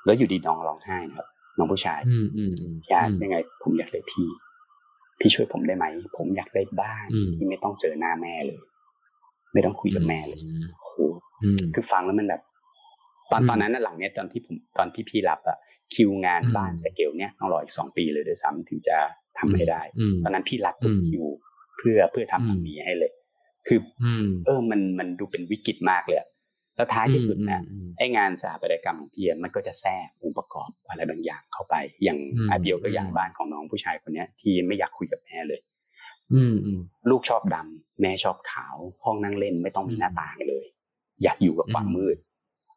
แล้วอยู่ดีน้องร้องไห้นะครับ น้องผู้ชายอืมอืมอืมอยากยังไง ผมอยากได้พี่ พี่ช่วยผมได้ไหม ผมอยากได้บ้านอืมที่ไม่ต้องเจอหน้าแม่เลย ไม่ต้องคุยกับแม่เลยโอ้โหอืมคือฟังแล้วมันแบบ ตอนอืมตอนนั้นน่ะหลังเนี้ยตอนที่ผมตอนที่พี่รับอะคิวงานอืมบ้านสเกลเนี้ยต้องรออีกสองปีเลยด้วยซ้ำถึงจะทำให้ได้อืมตอนนั้นพี่รับทุกอืมคิวเพื่อเพื่อทำอันนี้ให้เลย คืออืมเออมันมันดูเป็นวิกฤตมากเลยอะแล้วท้ายที่สุดนะอืมไอ้งานสถาปัตยกรรมของพี่อะมันก็จะแทรกองค์ประกอบ อะไรบางอย่างเข้าไป อย่างอืมอาเดียวก็อย่างอืมบ้านของน้องผู้ชายคนเนี้ย ที่ไม่อยากคุยกับแม่เลย อืมอืมลูกชอบดำแม่ชอบขาว ห้องนั่งเล่นไม่ต้องมีหน้าต่างเลย อยากอยู่กับความอืมมืด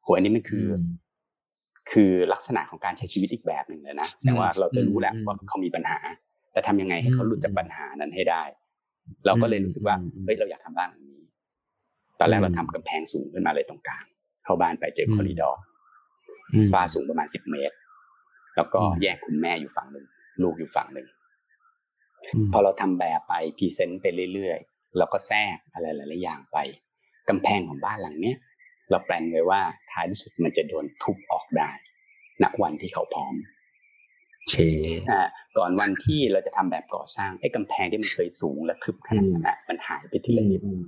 โหอันนี้มันคืออคือลักษณะของการใช้ชีวิตอีกแบบหนึ่งเลยนะแสดงว่าเราจะรู้แหละอืมว่าเขามีปัญหา แต่ทำยังไงให้เขาอืมหลุดจากปัญหานั้นให้ได้ เราก็เลยรู้สึกว่าอืมเฮ้ยเราอยากทำบ้านหลังนี้ตอนแรกอืมเราทำกำแพงสูงขึ้นมาเลยตรงกลางเข้าบ้านไปเจอคอริดอร์อืมฝ้าสูงประมาณสิบเมตร แล้วก็อืมแยกคุณแม่อยู่ฝั่งหนึ่งลูกอยู่ฝั่งหนึ่งอืมพอเราทำแบบไป present ไปเรื่อยๆเราก็แทรกอะไรหลายๆอย่างไปกำแพงของบ้านหลังเนี้ยเรา plan ไว้ว่าท้ายที่สุดมันจะโดนทุบออกได้ณวันที่เขาพร้อมเชอ่าก่อนวันที่เราจะทำแบบก่อสร้างไอ้กำแพงที่มันเคยสูงและทึบขนาดนั้นอะมันหายไปทีละนิดอืม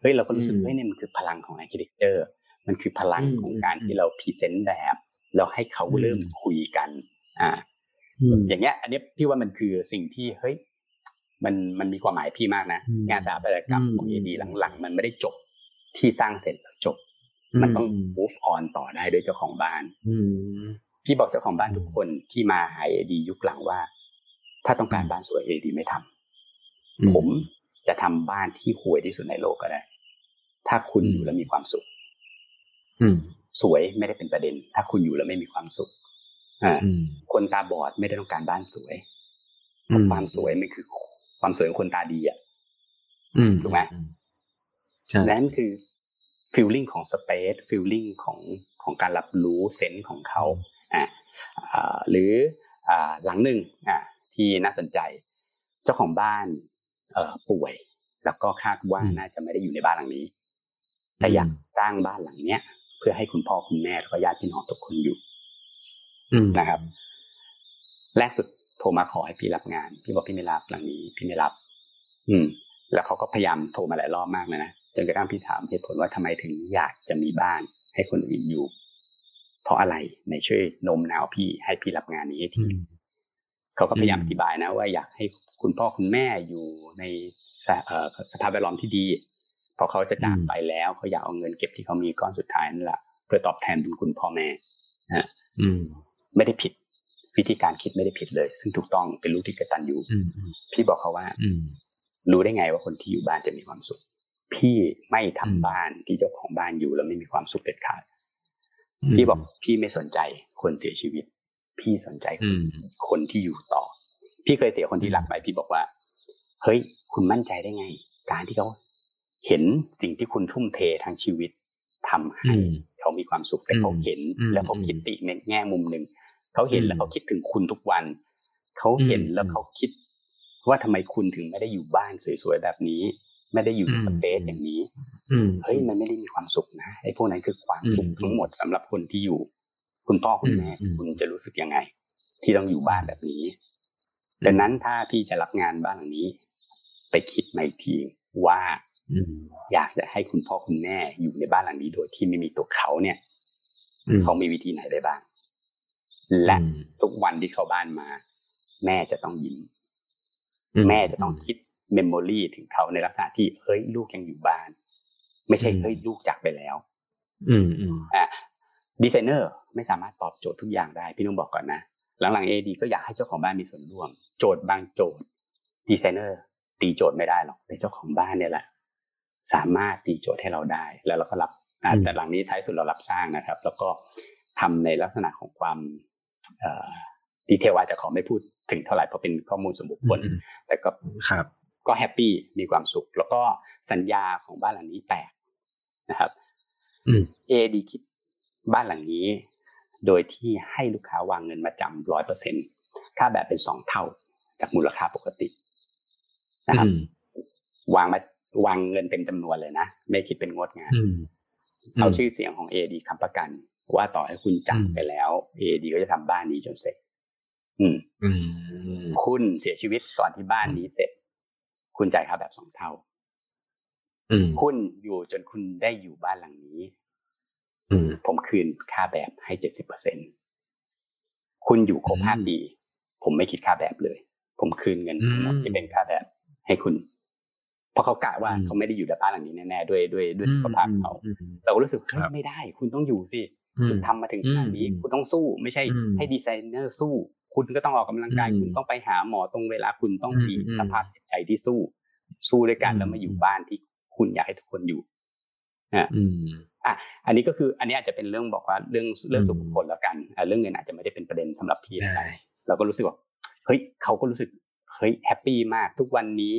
เฮ้ยเราก็รู้สึกอืมเฮ้ยเนี่ยมันคือพลังของ architectureมันคือพลังอืมของการอืมที่เราพรีเซนต์แบบ แล้วให้เขาอืมเริ่มคุยกัน อ่าอืมอย่างเงี้ย อันเนี้ยพี่ว่ามันคือสิ่งที่เฮ้ยมันมันมีความหมายพี่มากนะอืมงานสถาปัตยกรรมของอืเอมดีหลังๆ มันไม่ได้จบที่สร้างเสร็จแล้วจบ มันต้อง move on ต่อได้ด้วยเจ้าของบ้านอืมพี่บอกเจ้าของบ้านอืมทุกคนที่มาหาเอดียุคหลังว่า ถ้าต้องการบ้านสวยเอดีไม่ทำอืผมจะทำบ้านที่ห่วยที่สุดในโลกก็ได้ ถ้าคุณอืมอยู่แล้วมีความสุขอืม สวยไม่ได้เป็นประเด็น ถ้าคุณอยู่แล้วไม่มีความสุขอ่าอืมคนตาบอดไม่ได้ต้องการบ้านสวยความสวยมันคือ ความสวยของคนตาดีอะถูกไหมนั่นคือ feeling ของ space feeling ของของการรับรู้ sense ของเขาอ่าหรืออ่าหลังหนึ่งอ่าที่น่าสนใจ เจ้าของบ้านเอ่อป่วย แล้วก็คาดว่าน่าจะไม่ได้อยู่ในบ้านหลังนี้แต่อยากสร้างบ้านหลังเนี้ย เพื่อให้คุณพ่อคุณแม่แล้วก็ญาติพี่น้องทุกคนอยู่นะครับ แรกสุดโทรมาขอให้พี่รับงาน พี่บอกพี่ไม่รับหลังนี้ พี่ไม่รับ อืม แล้วเขาก็พยายามโทรมาหลายรอบมากเลยนะจนกระทั่งพี่ถามเหตุผลว่าทำไมถึงอยากจะมีบ้าน ให้คนอื่นอยู่ เพราะอะไรในช่วยนมหนาวพี่ให้พี่รับงานนี้ทีเขาก็พยายามอธิบายนะ ว่าอยากให้คุณพ่อคุณแม่อยู่ในสภาพแวดล้อมที่ดี พอเขาจะจากไปแล้วเขาอยากเอาเงินเก็บที่เขามีก้อนสุดท้ายนั่นแหละเพื่อตอบแทนบุญคุณพ่อแม่นะไม่ได้ผิด วิธีการคิดไม่ได้ผิดเลย ซึ่งถูกต้องเป็นลูกที่กตัญญูพี่บอกเขาว่ารู้ได้ไงว่าคนที่อยู่บ้านจะมีความสุข พี่ไม่ทำบ้านที่เจ้าของบ้านอยู่แล้วไม่มีความสุขเด็ดขาดพี่บอกพี่ไม่สนใจคนเสียชีวิต พี่สนใจคนที่อยู่ต่อ พี่เคยเสียคนที่รักไปพี่บอกว่า เฮ้ย คุณมั่นใจได้ไง การที่เขา เห็นสิ่งที่คุณทุ่มเททางชีวิตทำให้เขามีความสุขแต่เขาเห็น แล้วเขาคิดติในแง่มุมหนึ่งเขาเห็นแล้วเขาคิดถึงคุณทุกวัน เขาเห็นแล้วเขาคิด ว่าทำไมคุณถึงไม่ได้อยู่บ้านสวยๆแบบนี้ ไม่ได้อยู่ในสเปซอย่างนี้เฮ้ยมันไม่ได้มีความสุขนะไอ้พวกนั้นคือความทุกข์ทั้งหมดสำหรับคนที่อยู่ คุณพ่อคุณแม่คุณจะรู้สึกยังไง ที่ต้องอยู่บ้านแบบนี้ดังนั้นถ้าพี่จะรับงานบ้านหลังนี้ ไปคิดใหม่ทีว่า อยากจะให้คุณพ่อคุณแม่อยู่ในบ้านหลังนี้โดยที่ไม่มีตัวเขาเนี่ยเขามีวิธีไหนได้บ้าง และทุกวันที่เข้าบ้านมา แม่จะต้องยิ้มแม่จะต้องคิด memory ถึงเขาในลักษณะที่เฮ้ยลูกยังอยู่บ้าน ไม่ใช่เฮ้ยลูกจากไปแล้ว อืมอืมอ่าดีไซเนอร์ไม่สามารถตอบโจทย์ทุกอย่างได้พี่นุ่มบอกก่อนนะหลังๆ AD ก็อยากให้เจ้าของบ้านมีส่วนร่วม โจทย์บางโจทย์ ดีไซเนอร์ตีโจทย์ไม่ได้หรอกในเจ้าของบ้านเนี่ยแหละ สามารถตีโจทย์ให้เราได้ แล้วเราก็รับแต่หลังนี้ท้ายสุดเรารับสร้างนะครับ แล้วก็ทำในลักษณะของความดีเทลอาจจะขอไม่พูดถึงเท่าไหร่เพราะเป็นข้อมูลสมบุคคลแต่ก็ครับ ก็แฮปปี้มีความสุข แล้วก็สัญญาของบ้านหลังนี้แตกนะครับเอดีคิดบ้านหลังนี้ โดยที่ให้ลูกค้าวางเงินมาจำร้อยเปอร์เซ็นค่าแบบเป็นสองเท่าจากมูลค่าปกตินะครับ วางมา วางเงินเต็มจำนวนเลยนะ ไม่คิดเป็นงวดงานเอาชื่อเสียงของเอดีคำประกัน ว่าต่อให้คุณจับไปแล้วเอดีก็จะทำบ้านนี้จนเสร็จ อืมคุณเสียชีวิตก่อนที่บ้านนี้เสร็จ คุณจ่ายค่าแบบสองเท่าคุณอยู่จนคุณได้อยู่บ้านหลังนี้ผมคืนค่าแบบให้เจ็ดสิบเปอร์เซ็นคุณอยู่ครบห้าปี ผมไม่คิดค่าแบบเลย ผมคืนเงินทั้งหมดที่เป็นค่าแบบให้คุณ เพราะเขากะว่าเขาไม่ได้อยู่ในบ้านหลังนี้แน่ๆด้วยด้วยด้วยสุขภาพเขาเราก็รู้สึกไม่ได้ คุณต้องอยู่สิคุณทำมาถึงขนาดนี้ คุณต้องสู้ไม่ใช่ให้ดีไซเนอร์สู้ คุณก็ต้องออกกำลังกายคุณต้องไปหาหมอตรงเวลาคุณต้องมีสภาพจิตใจที่สู้ สู้ด้วยกันแล้วมาอยู่บ้านที่คุณอยากให้ทุกคนอยู่อ่าอะอันนี้ก็คืออันนี้อาจจะเป็นเรื่องบอกว่าเรื่องเรื่องสุขผลแล้วกันเรื่องเงินอาจจะไม่ได้เป็นประเด็นสำหรับพี่อะไรเราก็รู้สึกว่าเฮ้ยเขาก็รู้สึกเฮ้ย happy มากทุกวันนี้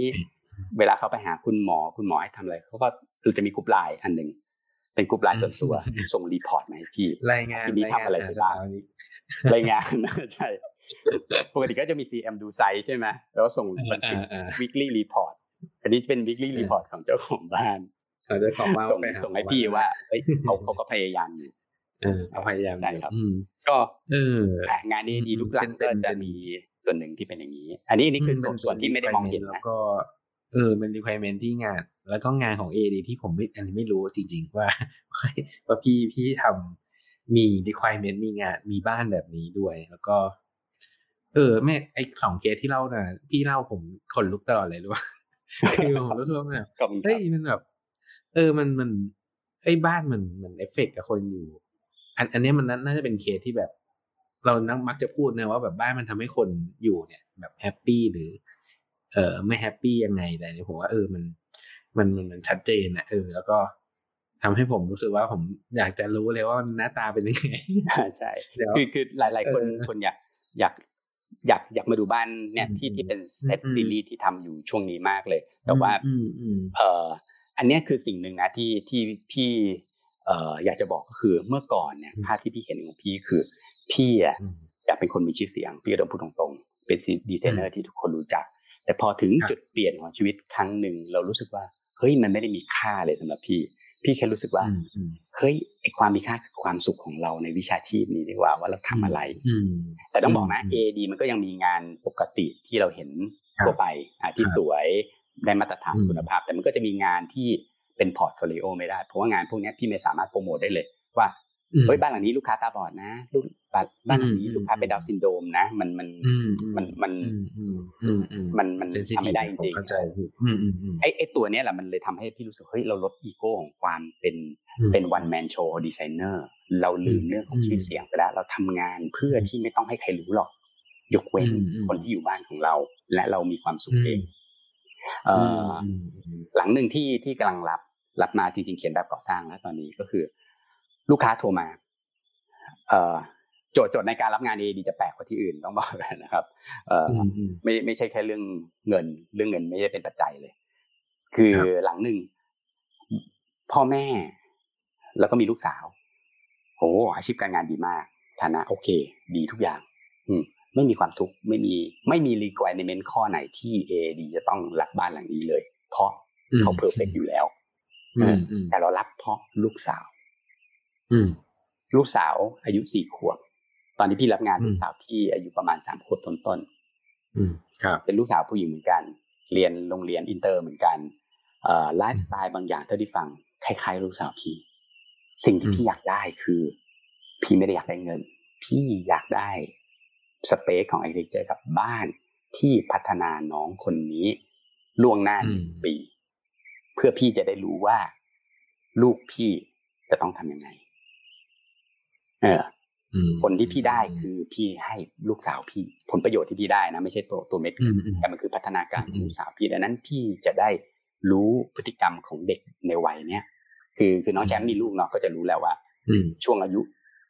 เวลาเขาไปหาคุณหมอคุณหมอให้ทำอะไรเขาก็คือจะมีกลุ่มไลน์อันหนึ่งเป็นกลุ่มไลน์ส่วนตัวส่ง report มาให้พี่รายงานทีนี้ทำอะไรไปบ้างรายงานใช่ปกติก็จะมี CM ดู site ใช่ไหมแล้วส่งบันทึก weekly report อันนี้เป็น weekly report ของเจ้าของบ้านเจ้าของบ้านส่งให้พี่ว่าเฮ้ยเขาเขาก็พยายามอยู่เขาพยายามใช่ครับ ก็งานนี้ดีลูกหลังก็จะมีส่วนหนึ่งที่เป็นอย่างนี้ อันนี้อันนี้คือส่วนส่วนที่ไม่ได้มองเห็นนะก็เออเป็น requirement ที่งาน แล้วก็งานของ AD ที่ผมไม่อันนี้ไม่รู้จริง ๆ ว่าว่าพี่พี่ทำมี requirement มีงานมีบ้านแบบนี้ด้วย แล้วก็ เออแม่ไอสองเคสที่เล่าน่ะ พี่เล่าผมขนลุกตลอดเลยรู้ป่ะคือผมรู้สึกว่าแบบเฮ้ยมันแบบ เออมันมันไอ้บ้านมันมันเอฟเฟกกับคนอยู่ อันอันนี้มันน่าจะเป็นเคสที่แบบ เรานักมักจะพูดนะว่าแบบบ้านมันทำให้คนอยู่เนี่ย แบบ happy หรือ เออไม่ happy ยังไงแต่เนี่ยผมว่าเออมันมันมันมันชัดเจนนะเออ แล้วก็ทำให้ผมรู้สึกว่าผมอยากจะรู้เลยว่าหน้าตาเป็นยังไงใช่คือคือหลาย ๆ คนคนอยากอยากอยากอยากมาดูบ้านเนี่ยที่ที่เป็นเซตซีรีส์ที่ทำอยู่ช่วงนี้มากเลย แต่ว่าเอ่ออันนี้คือสิ่งหนึ่งนะที่ที่พี่เอ่ออยากจะบอกก็คือเมื่อก่อนเนี่ยภาพที่พี่เห็นของพี่คือ พี่อะอยากเป็นคนมีชื่อเสียง พี่ก็ต้องพูดตรงๆ เป็นดีไซเนอร์ที่ทุกคนรู้จัก แต่พอถึงจุดเปลี่ยนของชีวิตครั้งหนึ่งเรารู้สึกว่า เฮ้ยมันไม่ได้มีค่าเลยสำหรับพี่ พี่แค่รู้สึกว่าเฮ้ยไอความมีค่าคือความสุขของเราในวิชาชีพนี้ดีกว่าว่าเราทำอะไรแต่ต้องบอกนะ AD มันก็ยังมีงานปกติที่เราเห็นทั่วไปอะที่สวยได้มาตรฐานคุณภาพ แต่มันก็จะมีงานที่เป็น portfolio ไม่ได้เพราะว่างานพวกนี้พี่ไม่สามารถโปรโมทได้เลยว่าเฮ้ยบ้านหลังนี้ลูกค้าตาบอดนะ ลูกบ้านหลังนี้ลูกค้าเป็น Down syndrome นะ มันมันมันมันมันมันทำไม่ได้จริงไอ้ไอ้ตัวเนี้ยแหละมันเลยทำให้พี่รู้สึกเฮ้ยเราลดอีโก้ของความเป็นเป็น one man show designerเราลืมเรื่องของชื่อเสียงไปแล้ว เราทำงานเพื่อที่ไม่ต้องให้ใครรู้หรอก ยกเว้นคนที่อยู่บ้านของเรา และเรามีความสุขเองเออหลังหนึ่งที่ที่กำลังรับรับมาจริง ๆ เขียนแบบก่อสร้างแล้วตอนนี้ก็คือ ลูกค้าโทรมา เอ่อ โจทย์โจทย์ในการรับงานเอดีจะแปลกกว่าที่อื่นต้องบอกกันนะครับเอ่อไม่ไม่ใช่แค่เรื่องเงิน เรื่องเงินไม่ได้เป็นปัจจัยเลย คือหลังหนึ่งพ่อแม่ แล้วก็มีลูกสาวโอ้อาชีพการงานดีมาก ฐานะโอเค ดีทุกอย่าง อืมไม่มีความทุกข์ไม่มีไม่มี requirement ข้อไหนที่ AD จะต้องรับบ้านหลังนี้เลย เพราะเขา perfect อยู่แล้วแต่เรารับเพราะลูกสาวลูกสาวอายุสี่ขวบ ตอนที่พี่รับงานลูกสาวพี่อายุประมาณสามขวบต้นๆเป็นลูกสาวผู้หญิงเหมือนกัน เรียนโรงเรียนอินเตอร์เหมือนกันไลฟ์สไตล์บางอย่างเท่าที่ฟังคล้ายๆลูกสาวพี่ สิ่งที่พี่อยากได้คือ พี่ไม่ได้อยากได้เงิน พี่อยากได้ space ของ architecture กับบ้านที่พัฒนาน้องคนนี้ล่วงหน้าหนึ่งปี เพื่อพี่จะได้รู้ว่า ลูกพี่จะต้องทำยังไง เออ ผลที่พี่ได้คือพี่ให้ลูกสาวพี่ ผลประโยชน์ที่พี่ได้นะไม่ใช่ตัวตัวเม็ดแต่มันคือพัฒนาการของลูกสาวพี่ดังนั้นพี่จะได้รู้พฤติกรรมของเด็กในวัยเนี้ยคือคือน้องแชมป์มีลูกเนาะก็จะรู้แล้วว่าช่วงอายุ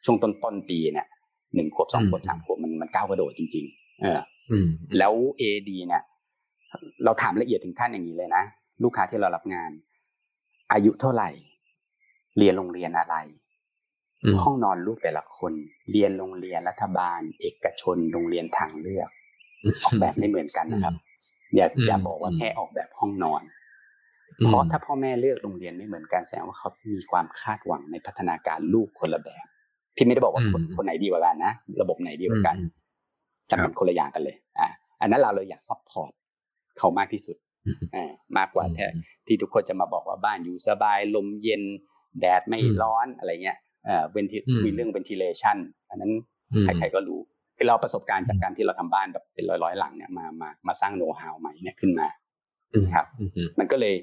ช่วงต้นต้นปีเนี่ยหนึ่งขวบสองขวบสามขวบมันมันก้าวกระโดดจริง ๆ เออแล้วเอดีเนี่ยเราถามละเอียดถึงขั้นอย่างนี้เลยนะ ลูกค้าที่เรารับงาน อายุเท่าไหร่ เรียนโรงเรียนอะไร ห้องนอนลูกแต่ละคน เรียนโรงเรียนรัฐบาล เอกชนโรงเรียนทางเลือกออกแบบไม่เหมือนกันนะครับ อย่าอย่าบอกว่าแค่ออกแบบห้องนอน เพราะถ้าพ่อแม่เลือกโรงเรียนไม่เหมือนกันแสดงว่าเขามีความคาดหวังในพัฒนาการลูกคนละแบบ พี่ไม่ได้บอกว่าคนคนไหนดีกว่ากันนะระบบไหนดีกว่ากันแต่เป็นคนละอย่างกันเลยอ่าอันนั้นเราเลยอยาก supportเขามากที่สุดอ่ามากกว่าแท้ที่ทุกคนจะมาบอกว่าบ้านอยู่สบายลมเย็นแดดไม่ร้อนอะไรเงี้ย เอ่อเวนทิมีเรื่อง ventilation อันนั้นใครๆก็รู้คือเราประสบการณ์จากการที่เราทำบ้านแบบเป็นร้อยๆหลังเนี่ยมามามาสร้างโน้ตฮาวใหม่เนี่ยขึ้นมาครับมันก็เลย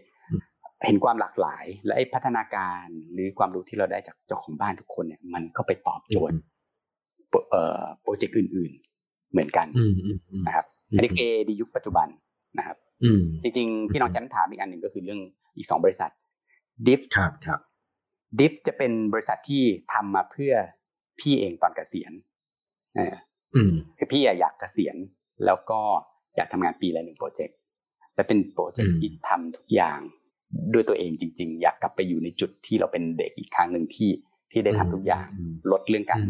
เห็นความหลากหลาย และพัฒนาการหรือความรู้ที่เราได้จากเจ้าของบ้านทุกคนเนี่ย มันก็ไปตอบโจทย์เอ่อโปรเจกต์อื่น ๆ เหมือนกันนะครับอันนี้เอดียุคปัจจุบันนะครับจริงๆพี่น้องแชมป์ถามอีกอันหนึ่งก็คือเรื่องอีกสองบริษัทดิฟครับครับ ดิฟจะเป็นบริษัทที่ทำมาเพื่อพี่เองตอนเกษียณเออคือพี่อยากเกษียณ แล้วก็อยากทำงานปีละหนึ่งโปรเจกต์และเป็นโปรเจกต์ที่ทำทุกอย่างด้วยตัวเองจริง ๆ อยากกลับไปอยู่ในจุดที่เราเป็นเด็กอีกครั้งหนึ่งที่ที่ได้ทำทุกอย่างลดเรื่องการ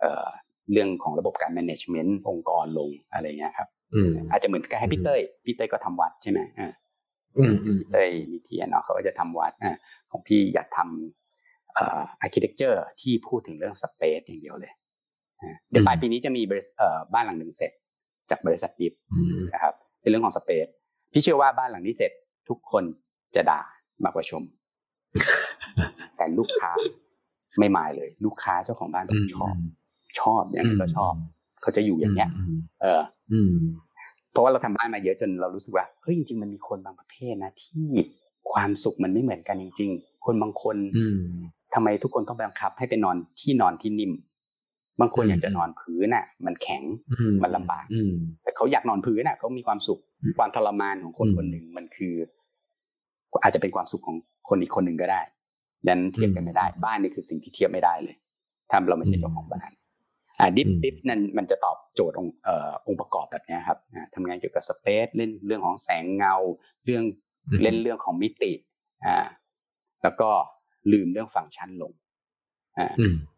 เอ่อเรื่องของระบบการ management องค์กรลงอะไรเงี้ยครับอาจจะเหมือนกับให้พี่เต้ยพี่เต้ยก็ทำวัดใช่ไหมอ่าพี่เต้ยมีเทียนเนาะเขาก็จะทำวัดอ่าของพี่อยากทำเอ่อ architecture ที่พูดถึงเรื่อง space อย่างเดียวเลยเดี๋ยวปลายปีนี้จะมีบ้านหลังหนึ่งเสร็จ จากบริษัทดิฟนะครับเป็นเรื่องของ space พี่เชื่อว่าบ้านหลังนี้เสร็จทุกคนจะด่ามากกว่าชม แต่ลูกค้าไม่มายเลย ลูกค้าเจ้าของบ้านต้องชอบ ชอบอย่างนี้ก็ชอบ เขาจะอยู่อย่างเนี้ย เออเพราะว่าเราทำบ้านมาเยอะจนเรารู้สึกว่าเฮ้ยจริงๆมันมีคนบางประเภทนะที่ความสุขมันไม่เหมือนกันจริง ๆ คนบางคน ทำไมทุกคนต้องบังคับให้ไปนอนที่นอนที่นิ่ม บางคนอยากจะนอนพื้นน่ะ มันแข็งมันลำบากแต่เขาอยากนอนพื้นน่ะเขามีความสุขความทรมานของคนคนหนึ่งมันคือ อาจจะเป็นความสุขของคนอีกคนหนึ่งก็ได้ดังนั้นเทียบกันไม่ได้ บ้านนี่คือสิ่งที่เทียบไม่ได้เลยถ้าเราไม่ใช่เจ้าของบ้านอ่าดิฟดิฟนั่นมันจะตอบโจทย์องค์เอ่อองค์ประกอบแบบนี้ครับทำงานเกี่ยวกับสเปซเล่นเรื่องของแสงเงา เรื่องเล่นเรื่องของมิติอ่าแล้วก็ ลืมเรื่องฟังก์ชันลงอ่า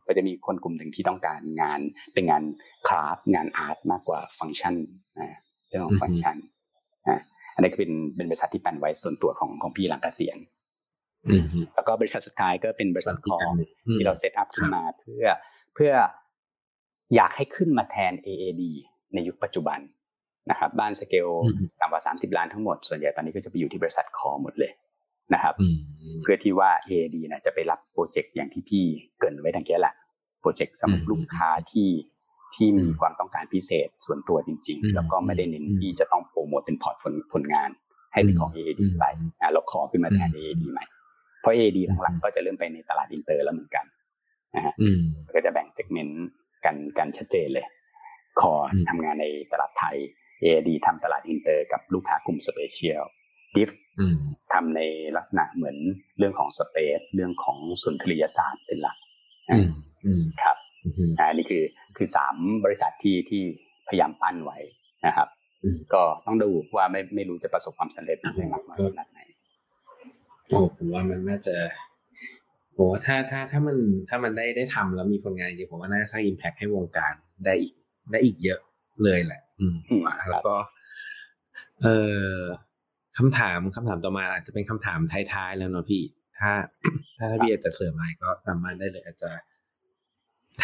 ก็จะมีคนกลุ่มหนึ่งที่ต้องการงานเป็นงาน craft งาน art มากกว่าฟังก์ชันอ่าเรื่องของฟังก์ชันอ่าอันนี้ก็เป็นเป็นบริษัทที่ปั้นไว้ส่วนตัวของของพี่หลังเกษียณแล้วก็บริษัทสุดท้ายก็เป็นบริษัทของที่เรา set up ขึ้นมาเพื่อเพื่ออยากให้ขึ้นมาแทน AAD ในยุคปัจจุบันนะครับ บ้านสเกลต่ำกว่า 30 ล้านทั้งหมด ส่วนใหญ่ตอนนี้ก็จะไปอยู่ที่บริษัทคอหมดเลย นะครับ เพื่อที่ว่า AAD นะจะไปรับ project อย่างที่พี่เกริ่นไว้ตั้งแต่แรก project สำหรับลูกค้าที่ที่มีความต้องการพิเศษส่วนตัวจริง ๆ แล้วก็ไม่ได้เน้นที่จะต้องโปรโมทเป็น port ผลงาน ให้เป็นของ AAD ไปอ่าเอาคอขึ้นมาแทน AAD ใหม่เพราะ AAD หลังๆก็จะเริ่มไปในตลาดอินเตอร์แล้วเหมือนกันนะฮะก็จะแบ่ง segment กันกันชัดเจนเลย คอทำงานในตลาดไทย AAD ทำตลาดอินเตอร์กับลูกค้ากลุ่ม special ดิฟทำในลักษณะเหมือนเรื่องของ space เรื่องของสุนทรียศาสตร์เป็นหลักครับอันนี้คือคือสามบริษัทที่ที่พยายามปั้นไว้นะครับ ก็ต้องดูว่าไม่ไม่รู้จะประสบความสำเร็จในมากน้อยขนาดไหนโอ้ผมว่ามันน่าจะโอ้ถ้าถ้าถ้ามันถ้ามันได้ได้ทำแล้วมีผลงานจริงผมว่าน่าจะสร้าง impact ให้วงการได้อีกได้อีกเยอะเลยแหละ อืมแล้วก็ เออ คำถามคำถามต่อมาอาจจะเป็นคำถามท้ายๆแล้วเนาะพี่ ถ้า ถ้าถ้าพี่จะเสริมอะไรก็สามารถได้เลย อาจจะ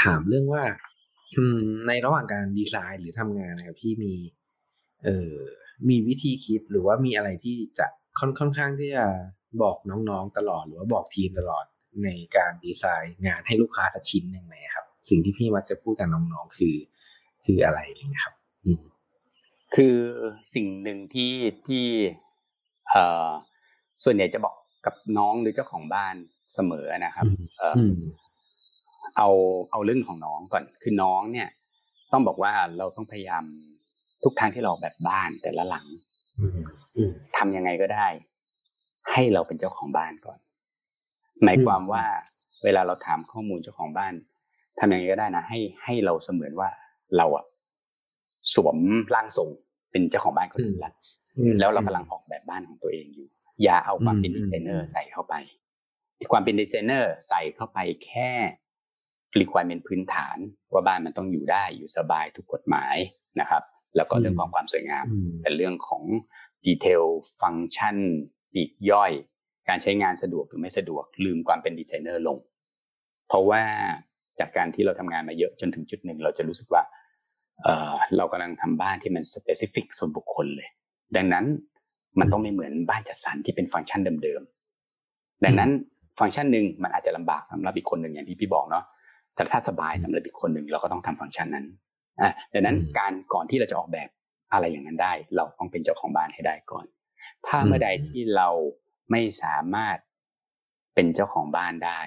ถามเรื่องว่า อืม ในระหว่างการดีไซน์หรือทำงานนะครับพี่มี เอ่อมีวิธีคิดหรือว่ามีอะไรที่จะค่อนค่อนข้างที่จะบอกน้องๆตลอด หรือว่าบอกทีมตลอดในการดีไซน์งานให้ลูกค้าสักชิ้นหนึ่งไหมครับ สิ่งที่พี่มักจะพูดกับน้องๆคือ คืออะไรนะครับ อืมคือสิ่งหนึ่งที่ที่เอ่อ ส่วนใหญ่จะบอกกับน้องหรือเจ้าของบ้านเสมอนะครับเออเอาเอาเรื่องของน้องก่อนคือน้องเนี่ย ต้องบอกว่าเราต้องพยายามทุกทางที่เราแบบบ้านแต่ละหลังทำยังไงก็ได้ ให้เราเป็นเจ้าของบ้านก่อน หมายความว่า เวลาเราถามข้อมูลเจ้าของบ้านทำยังไงก็ได้นะ ให้ให้เราเสมือนว่าเราอะสวมร่างทรงเป็นเจ้าของบ้านคนอื่นละ แล้วเรากำลังออกแบบบ้านของตัวเองอยู่ อย่าเอาความเป็นดีไซเนอร์ใส่เข้าไปความเป็นดีไซเนอร์ใส่เข้าไปแค่ requirement พื้นฐาน ว่าบ้านมันต้องอยู่ได้อยู่สบายทุกกฎหมายนะครับ แล้วก็เรื่องของความสวยงาม เป็นเรื่องของ detail function ปลีกย่อย การใช้งานสะดวกหรือไม่สะดวกลืมความเป็นดีไซเนอร์ลง เพราะว่าจากการที่เราทำงานมาเยอะจนถึงจุดหนึ่ง เราจะรู้สึกว่าเรากำลังทำบ้านที่มัน specific ส่วนบุคคลเลย ดังนั้นมันต้องไม่เหมือนบ้านจัดสรรที่เป็นฟังก์ชันเดิมๆดังนั้นฟังก์ชันหนึ่งมันอาจจะลำบากสำหรับอีกคนหนึ่งอย่างที่พี่บอกเนาะแต่ถ้าสบายสำหรับอีกคนหนึ่งเราก็ต้องทำฟังก์ชันนั้นอะดังนั้นการก่อนที่เราจะออกแบบอะไรอย่างนั้นได้ เราต้องเป็นเจ้าของบ้านให้ได้ก่อน ถ้าเมื่อใดที่เราไม่สามารถเป็นเจ้าของบ้านได้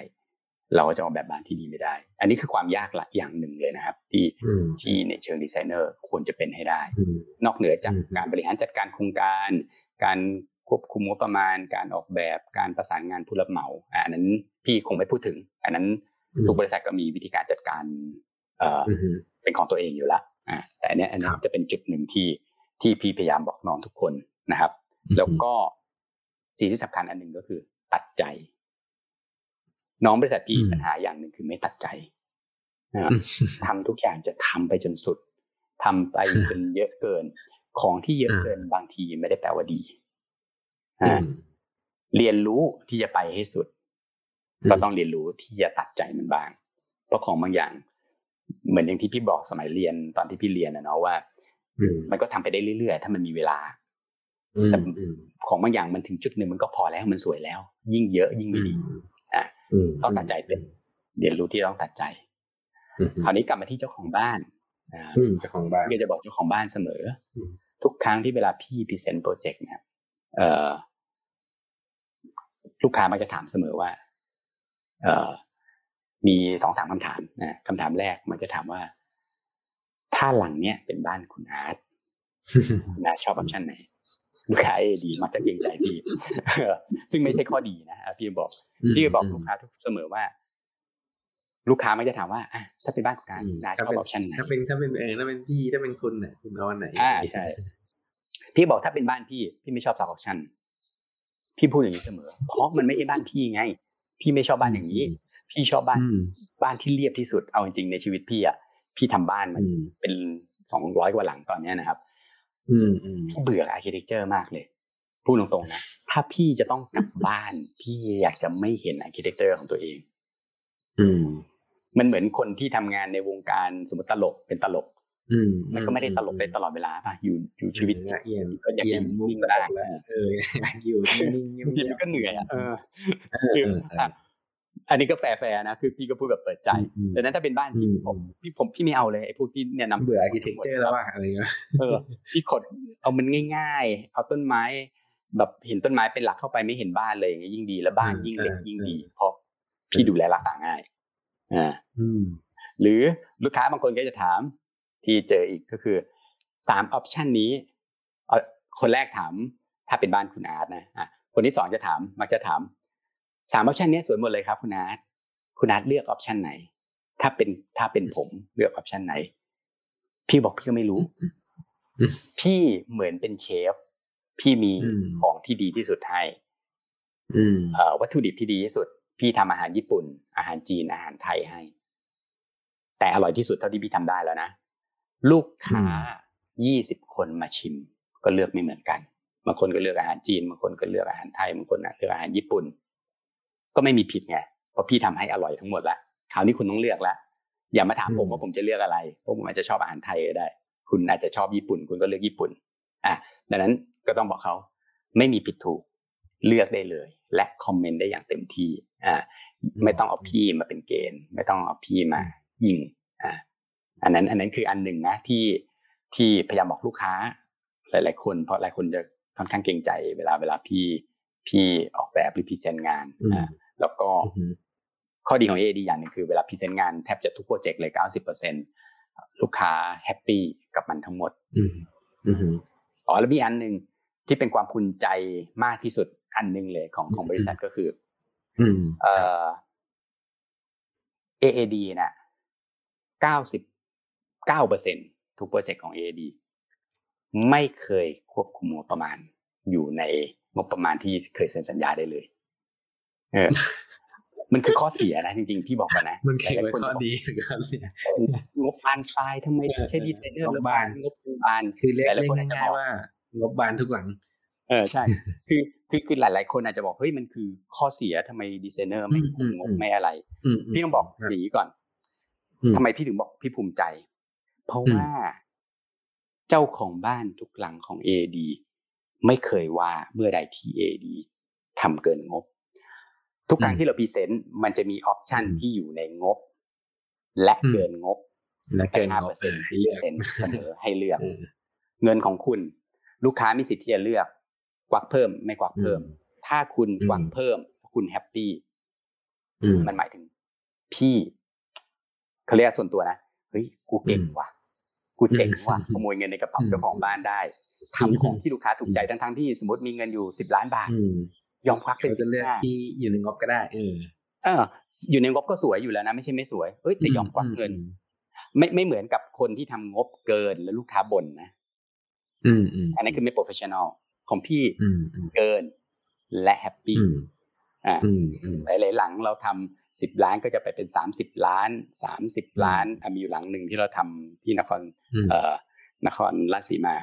เราก็จะออกแบบบ้านที่ดีไม่ได้ อันนี้คือความยากละอย่างหนึ่งเลยนะครับ ที่ที่ในเชิงดีไซเนอร์ควรจะเป็นให้ได้ นอกเหนือจากการบริหารจัดการโครงการ การควบคุมงบประมาณ การออกแบบการประสานงานผู้รับเหมาอันนั้นพี่คงไม่พูดถึง อันนั้นทุกบริษัทก็มีวิธีการจัดการเอ่อเป็นของตัวเองอยู่แล้วอ่าแต่อันนี้อันนี้จะเป็นจุดหนึ่งที่ที่พี่พยายามบอกน้องทุกคนนะครับ แล้วก็สิ่งที่สำคัญอันหนึ่งก็คือตัดใจ น้องบริษัทพี่ปัญหาอย่างหนึ่งคือไม่ตัดใจทำทุกอย่างจะทำไปจนสุดทำไปจนเยอะเกิน ของที่เยอะเกินบางทีไม่ได้แปลว่าดีเรียนรู้ที่จะไปให้สุด ก็ต้องเรียนรู้ที่จะตัดใจมันบ้าง เพราะของบางอย่าง เหมือนอย่างที่พี่บอกสมัยเรียนตอนที่พี่เรียนนะเนาะว่ามันก็ทำไปได้เรื่อยๆ ถ้ามันมีเวลาแต่ของบางอย่างมันถึงจุดหนึ่งมันก็พอแล้วมันสวยแล้ว ยิ่งเยอะยิ่งไม่ดีอะ ต้องตัดใจเป็นเรียนรู้ที่ต้องตัดใจคราวนี้กลับมาที่เจ้าของบ้านเจ้าของบ้านก็จะบอกเจ้าของบ้านเสมอ ทุกครั้งที่เวลาพี่ present project เนี่ยลูกค้ามักจะถามเสมอว่า เออมีสองสามคำถามนะคำถามแรกมันจะถามว่า ถ้าหลังเนี้ยเป็นบ้านคุณอาร์ตนะชอบ option ไหน ลูกค้า AAD มักจะเกรงใจพี่ซึ่งไม่ใช่ข้อดีนะพี่บอกพี่บอกลูกค้าทุกเสมอว่า ลูกค้าไม่จะถามว่าอะถ้าเป็นบ้านคุณอาร์ตอืมอาร์ตชถ้าอบเป็น option ไหนถ้าเป็นถ้าเป็นเออถ้าเป็นพี่ถ้าเป็นคุณเนี่ยคุณเอาอันไหนอ่าใช่พี่บอกถ้าเป็นบ้านพี่พี่ไม่ชอบซับออปชันพี่พูดอย่างนี้เสมอ เพราะมันไม่ใช่บ้านพี่ไง พี่ไม่ชอบบ้านอย่างนี้ พี่ชอบบ้านอืมบ้านที่เรียบที่สุดเอาจริงๆในชีวิตพี่อะพี่ทำบ้านมันอืมเป็นสองร้อยกว่าหลังตอนเนี้ยนะครับ อืมอืมพี่เบื่อ architecture มากเลยพูดตรงๆนะถ้าพี่จะต้องกลับบ้าน พี่อยากจะไม่เห็น architecture ของตัวเอง อืม มันเหมือนคนที่ทำงานในวงการสมมติตลกเป็นตลก อืมมันก็ไม่ได้ตลกได้ตลอดเวลาป่ะอยู่อยู่ชีวิตเอียนก็อยากเอียจะนมุกนิ่งตลได้กแล้วเอออยากอยู่นิ่งๆเงียบางทีบมันก็เหนื่อยอะเออเออคือเออเอออะอันนี้ก็แฟร์ๆนะคือพี่ก็พูดแบบเปิดใจอืมดังนั้นถ้าเป็นบ้านพี่อืมผมพี่ผมพี่ไม่เอาเลยไอ้พวกที่เนี่ยนำเบื่ออาร์เคเต็กเจอร์แล้วว่าอะไรเงี้ยเออพี่ขดเอามันง่าย ๆ เอาต้นไม้ แบบเห็นต้นไม้เป็นหลักเข้าไปไม่เห็นบ้านเลยอย่างเงี้ยยิ่งดีแล้วบ้านยิ่งเล็กยิ่งดีเพราะพี่ดูแลรักษาง่ายอ่าอืมหรือลูกค้าบางคนก็จะถามที่เจออีกก็คือสาม option นี้เอ่อคนแรกถามถ้าเป็นบ้านคุณอาร์ตนะอะคนที่สองจะถามมักจะถาม สาม option นี้สวยหมดเลยครับคุณอาร์ตคุณอาร์ตเลือก option ไหน ถ้าเป็นถ้าเป็นผมเลือก option ไหน พี่บอกพี่ก็ไม่รู้อืมพี่เหมือนเป็นเชฟ พี่มีอืมของที่ดีที่สุดให้อืมเอ่อวัตถุดิบที่ดีที่สุด พี่ทำอาหารญี่ปุ่น อาหารจีนอาหารไทยให้ แต่อร่อยที่สุดเท่าที่พี่ทำได้แล้วนะ ลูกค้ายี่สิบคนมาชิม ก็เลือกไม่เหมือนกันบางคนก็เลือกอาหารจีนบางคนก็เลือกอาหารไทยบางคนเลือกอาหารญี่ปุ่น ก็ไม่มีผิดไงเพราะพี่ทำให้อร่อยทั้งหมดละคราวนี้คุณต้องเลือกละอย่ามาถามผมอืมว่าผมจะเลือกอะไรเพราะผมอาจจะชอบอาหารไทยก็ได้ คุณอาจจะชอบญี่ปุ่น คุณก็เลือกญี่ปุ่นอะดังนั้นก็ต้องบอกเขาไม่มีผิดถูกเลือกได้เลย และ comment ได้อย่างเต็มที่อ่าไม่ต้องเอาพี่มาเป็นเกณฑ์ ไม่ต้องเอาพี่มายิงอ่าอันนั้นอันนั้นคืออันหนึ่งนะที่ที่พยายามบอกลูกค้า หลาย ๆ คน เพราะหลายคนจะค่อนข้างเกรงใจ เวลาเวลาพี่ พี่ออกแบบหรือ present งานอืมอ่าแล้วก็อืมข้อดีของ AAD อย่างหนึ่งคือเวลา present งานแทบจะทุก project เลย 90%ลูกค้า happy กับมันทั้งหมดอืมอืมอ๋อแล้วมีอันหนึ่งที่เป็นความภูมิใจมากที่สุดอันหนึ่งเลยของของบริษัทก็คืออืมเอ่อ AAD น่ะเก้าสิบเก้าเปอร์เซ็นทุก project ของ AAD ไม่เคยควบคุมงบประมาณอยู่ใน งบประมาณที่เคยเซ็นสัญญาได้เลย เออ มันคือข้อเสียนะจริงๆพี่บอกก่อนนะ มันคือหลายๆข้อจะบอกดีหรือข้อเสียงบบานปลายทำไมถึงใช้ดีไซเนอร์งแล้วบบานงบบานคือเรียกหลายเรียๆกคนอาจจะง่ายบอกๆว่างบบานทุกหลัง เออใช่ คือคือคือหลายๆคนอาจจะบอกเฮ้ยมันคือข้อเสียทำไมดีไซเนอร์ไม่อืมคุมงอืบมไม่อะไรอืมพี่ต้องบอกครับอย่างนี้ก่อนอืมทำไมพี่ถึงบอกพี่ภูมิใจ เพราะอืมว่า เจ้าของบ้านทุกหลังของ AD ไม่เคยว่าเมื่อใดที่ AD ทำเกินงบ ทุกครั้งที่เรา present มันจะมี option ที่อยู่ในงบ และเกินงบและไปเกินห้าสิบเปอร์เซ็นต์ให้เลือกเซ็นเสนอให้เลือกเออเงินของคุณ ลูกค้ามีสิทธิ์ที่จะเลือกควักเพิ่มไม่ควักเพิ่ม ถ้าคุณอืมควักเพิ่ม คุณ happy อืมมันหมายถึง พี่เขาเรียกส่วนตัวนะเฮ้ยกูเก่งอืมว่ะกูเจ๋งว่ะอืมขโมยเงินในกระเป๋าอืมเจ้าของบ้านได้ ทำของที่ลูกค้าถูกใจทั้งทั้งๆที่สมมติมีเงินอยู่สิบล้านบาทอืมยอมควักเป็นเขาสิจะบเลือกห้าที่อยู่ในงบก็ได้ เออเอออยู่ในงบก็สวยอยู่แล้วนะไม่ใช่ไม่สวยเอ้ยแต่ยอมควักเงิน ไม่ไม่เหมือนกับคนที่ทำงบเกินแล้วลูกค้าบ่นนะอืมอืมอันนั้นคือไม่ professional ของพี่อืมอืมเกินและ happy อืมอ่าอืมอืมหลายๆหลังเราทำสิบล้านก็จะไปเป็นสามสิบล้านสามสิบล้านอะมีอยู่หลังหนึ่งที่เราทำที่นครอืมเอ่อนครราชสีมา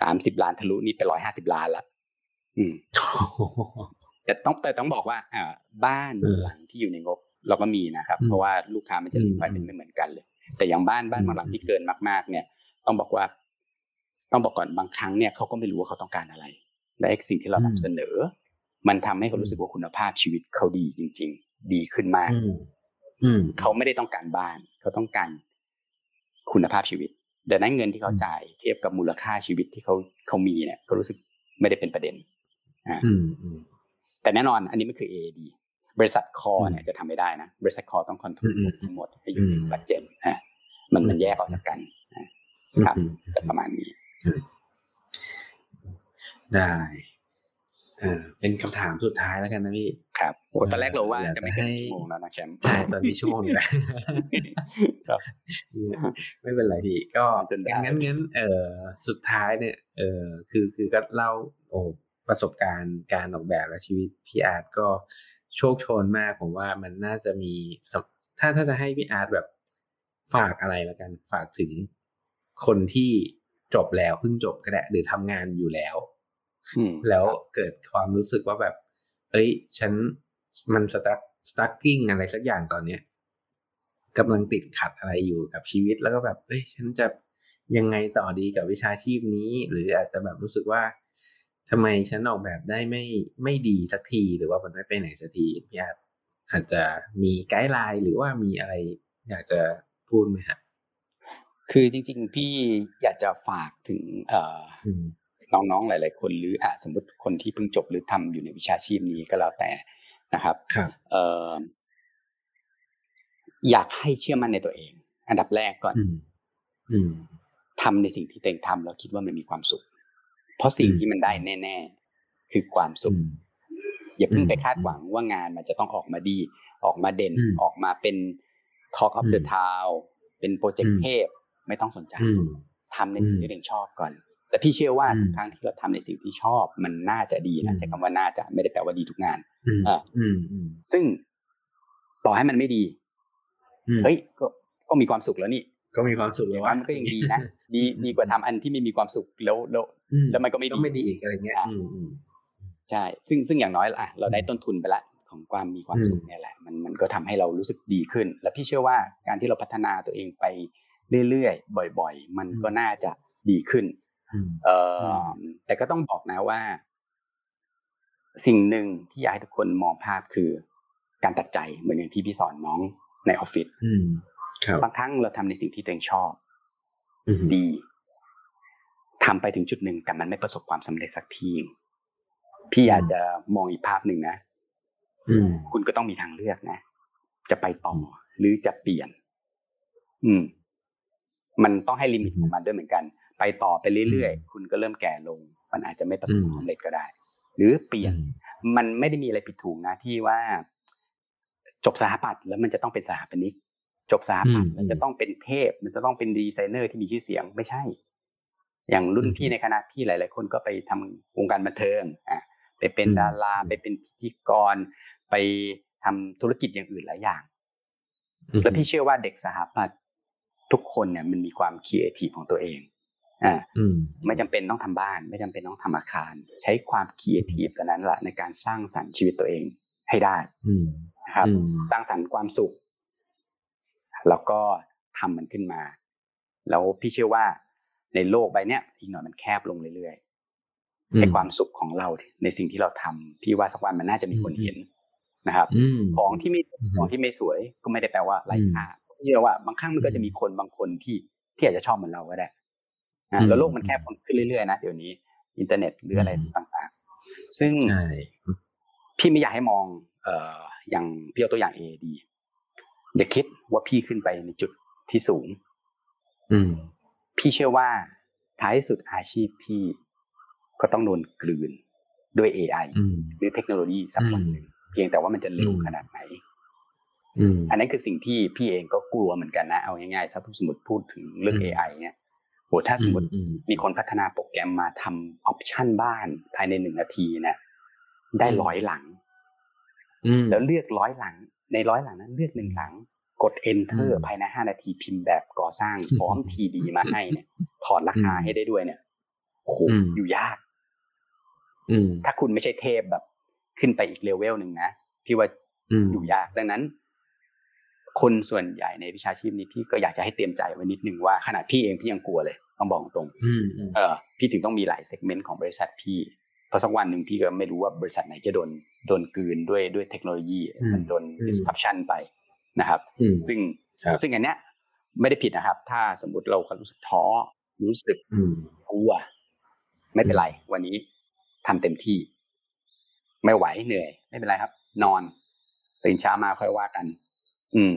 สามสิบล้านทะลุนี่เป็นร้อยห้าสิบล้านละอืมแต่ต้องแต่ต้องบอกว่าอ่าบ้านเออหลังที่อยู่ในงบเราก็มีนะครับอืมเพราะว่าลูกค้ามันจะอืมรีควายเป็นไม่เหมือนกันเลย แต่อย่างบ้านบ้านอืมบางหลังที่เกินมาก ๆ เนี่ย ต้องบอกว่า ต้องบอกก่อนบางครั้งเนี่ยเขาก็ไม่รู้ว่าเขาต้องการอะไร และไอ้สิ่งที่เรานำเสนอ มันทำให้เขารู้สึกว่าคุณภาพชีวิตเขาดีจริง ๆ ดีขึ้นมากอืมอืมเขาไม่ได้ต้องการบ้าน เขาต้องการคุณภาพชีวิต ดังนั้นเงินที่เขาอืมจ่ายเทียบกับมูลค่าชีวิตที่เขาเขามีเนี่ยก็รู้สึกไม่ได้เป็นประเด็นอ่าอืมอืมแต่แน่นอนอันนี้มันคือ AAD บริษัทคออืมเนี่ยจะทำไม่ได้นะ บริษัทคอต้อง control อืมทั้งหมดให้อยู่ในอืม budget อะมันมันแยกออกจากกันอะครับอืมประมาณนี้ ได้ อ่าเป็นคำถามสุดท้ายแล้วกันนะพี่คครับโอ้ตอนแรกเราว่าจะไม่เกินชั่วโมงแล้วนะแชมป์ใช่ตอนนี้ชั่วโมงแล้วไม่เป็นไรพี่ ก็งั้นงั้นเออสุดท้ายเนี่ย เออคือคือก็เล่าโอ้ประสบการณ์การออกแบบและชีวิตพี่อาร์ตก็โชคโชนมากผมว่ามันน่าจะมีถ้าถ้าจะให้พี่อาร์ตแบบฝากอะไรแล้วกัน ฝากถึงคนที่จบแล้วเพิ่งจบก็ได้หรือทำงานอยู่แล้ว แล้วเกิดความรู้สึกว่าแบบ เอ้ย ฉันมันสตั๊กสตั๊กกิ้งอะไรสักอย่างตอนเนี้ยกำลังติดขัดอะไรอยู่กับชีวิตแล้วก็แบบ เอ้ย ฉันจะยังไงต่อดีกับวิชาชีพนี้ หรืออาจจะแบบรู้สึกว่าทำไมฉันออกแบบได้ไม่ไม่ดีสักทีหรือว่ามันไม่ไปไหนสักทีพี่อาจอาจจะมีไกด์ไลน์หรือว่ามีอะไร อยากจะพูดไหมครับคือจริง ๆ พี่อยากจะฝากถึงเอ่อ น้องๆหลาย ๆ คนหรืออะสมมติคนที่เพิ่งจบหรือทำอยู่ในวิชาชีพนี้ก็แล้วแต่นะครับเอ่ออยากให้เชื่อมั่นในตัวเอง อันดับแรกก่อนทำในสิ่งที่ตัวเองทำแล้วคิดว่ามันมีความสุข เพราะสิ่งที่มันได้แน่ ๆ คือความสุข อย่าเพิ่งไปคาดหวังว่างานมันจะต้องออกมาดี ออกมาเด่นออกมาเป็น Talk of the Town เป็นโปรเจกต์เทพไม่ต้องสนใจทำในสิ่งที่ตัวเองชอบก่อน แต่พี่เชื่อว่าทุกครั้งที่เราทำในสิ่งที่ชอบมันน่าจะดีนะใช้คำว่าน่าจะไม่ได้แปลว่าดีทุกงานอ่าซึ่งต่อให้มันไม่ดีเฮ้ยก็ก็มีความสุขแล้วนี่ก็มีความสุขแล้วว่ามันก็ยังดีนะดีดีกว่าทำอันที่ไม่มีความสุขแล้วแล้วแล้วมันก็ไม่ดีไม่ดีอีกอะไรเงี้ยใช่ ซึ่งซึ่งอย่างน้อยอะเราได้ต้นทุนไปละของความมีความสุขเนี่ยแหละ มันมันก็ทำให้เรารู้สึกดีขึ้น แล้วพี่เชื่อว่าการที่เราพัฒนาตัวเองไปเรื่อยๆบ่อย ๆ มันก็น่าจะดีขึ้น เออแต่ก็ต้องบอกนะว่า สิ่งหนึ่งที่อยากให้ทุกคนมองภาพคือ การตัดใจเหมือนอย่างที่พี่สอนน้องในออฟฟิศบางครั้งเราทำในสิ่งที่ตัวเองชอบดีทำไปถึงจุดหนึ่งแต่มันไม่ประสบความสำเร็จสักทีพี่อยากจะมองอีกภาพหนึ่งนะคุณก็ต้องมีทางเลือกนะ จะไปต่อหรือจะเปลี่ยน อืม มันต้องให้ลิมิตของมันด้วยเหมือนกัน ไปต่อไปเรื่อยๆ คุณก็เริ่มแก่ลง มันอาจจะไม่ประสบความสำเร็จก็ได้ หรือเปลี่ยนมันไม่ได้มีอะไรผิดถูกนะที่ว่า จบสถาปัตย์แล้วมันจะต้องเป็นสถาปนิกจบสถาปัตย์มันจะต้องเป็นเทพ มันจะต้องเป็นดีไซเนอร์ที่มีชื่อเสียงไม่ใช่ อย่างรุ่นพี่ในคณะพี่หลาย ๆ คนก็ไปทำวงการบันเทิงอะไปเป็นดาราไปเป็นพิธีกร ไปทำธุรกิจอย่างอื่นหลายอย่าง แล้วพี่เชื่อว่าเด็กสถาปัตย์ทุกคนเนี่ยมันมีความคิดเอทีของตัวเอง อ่าไม่จำเป็นต้องทำบ้าน ไม่จำเป็นต้องทำอาคาร ใช้ความคิดเอทีตัวนั้นแหละในการสร้างสรรค์ชีวิตตัวเองให้ได้นะครับ สร้างสรรค์ความสุข แล้วก็ทำมันขึ้นมา แล้วพี่เชื่อว่าในโลกใบเนี้ยอีกหน่อยมันแคบลงเรื่อยๆในความสุขของเราในสิ่งที่เราทำพี่ว่าสักวันมันน่าจะมีคนเห็นนะครับของที่ไม่ของที่ไม่สวยก็ไม่ได้แปลว่าไร้ค่าเชื่อว่าบางครั้งมันก็จะมีคนบางคนที่ที่อาจจะชอบเหมือนเราก็ได้ นะแล้วโลกมันแคบขึ้นเรื่อยๆนะเดี๋ยวนี้ อินเทอร์เน็ตหรืออะไรต่างๆ ซึ่งพี่ไม่อยากให้มอง เอ่ออย่างพี่เอาตัวอย่างเอดีอย่าคิดว่าพี่ขึ้นไปในจุดที่สูง อืม พี่เชื่อว่าท้ายสุดอาชีพพี่ก็ต้องโดนกลืนด้วย AI หรือเทคโนโลยีสักวันหนึ่งเพียงแต่ว่ามันจะเร็วขนาดไหนอันนั้นคือสิ่งที่พี่เองก็กลัวเหมือนกันนะ เอาง่ายๆถ้าสมมติพูดถึงเรื่อง AI เนี่ย โหถ้าสมมติมีคนพัฒนาโปรแกรมมาทำออปชันบ้านภายในหนึ่งนาทีเนี่ยได้ร้อยหลังแล้วเลือกร้อยหลัง ในร้อยหลังนั้นเลือกหนึ่งหลัง กด enter ภายในห้านาทีพิมพ์แบบก่อสร้างพร้อมทีดีมาให้เนี่ย ถอดราคาให้ได้ด้วยเนี่ยโหอยู่ยากถ้าคุณไม่ใช่เทพแบบ ขึ้นไปอีกเลเวลหนึ่งนะพี่ว่าอยู่ยากดังนั้น คนส่วนใหญ่ในวิชาชีพนี้พี่ก็อยากจะให้เตรียมใจไว้นิดนึงว่าขนาดพี่เองพี่ยังกลัวเลย ต้องบอกตรงเออพี่ถึงต้องมีหลายเซกเมนต์ของบริษัทพี่เพราะสักวันหนึ่งพี่ก็ไม่รู้ว่าบริษัทไหนจะโดนโดนกืนด้วยด้วยเทคโนโลยีมันโดน disruption ไปนะครับ ซึ่งซึ่งอันเนี้ยไม่ได้ผิดนะครับ ถ้าสมมติเรารู้สึกท้อรู้สึกกลัวไม่เป็นไร วันนี้ทำเต็มที่ ไม่ไหวเหนื่อย ไม่เป็นไรครับ นอนตื่นเช้ามาค่อยว่ากัน อืม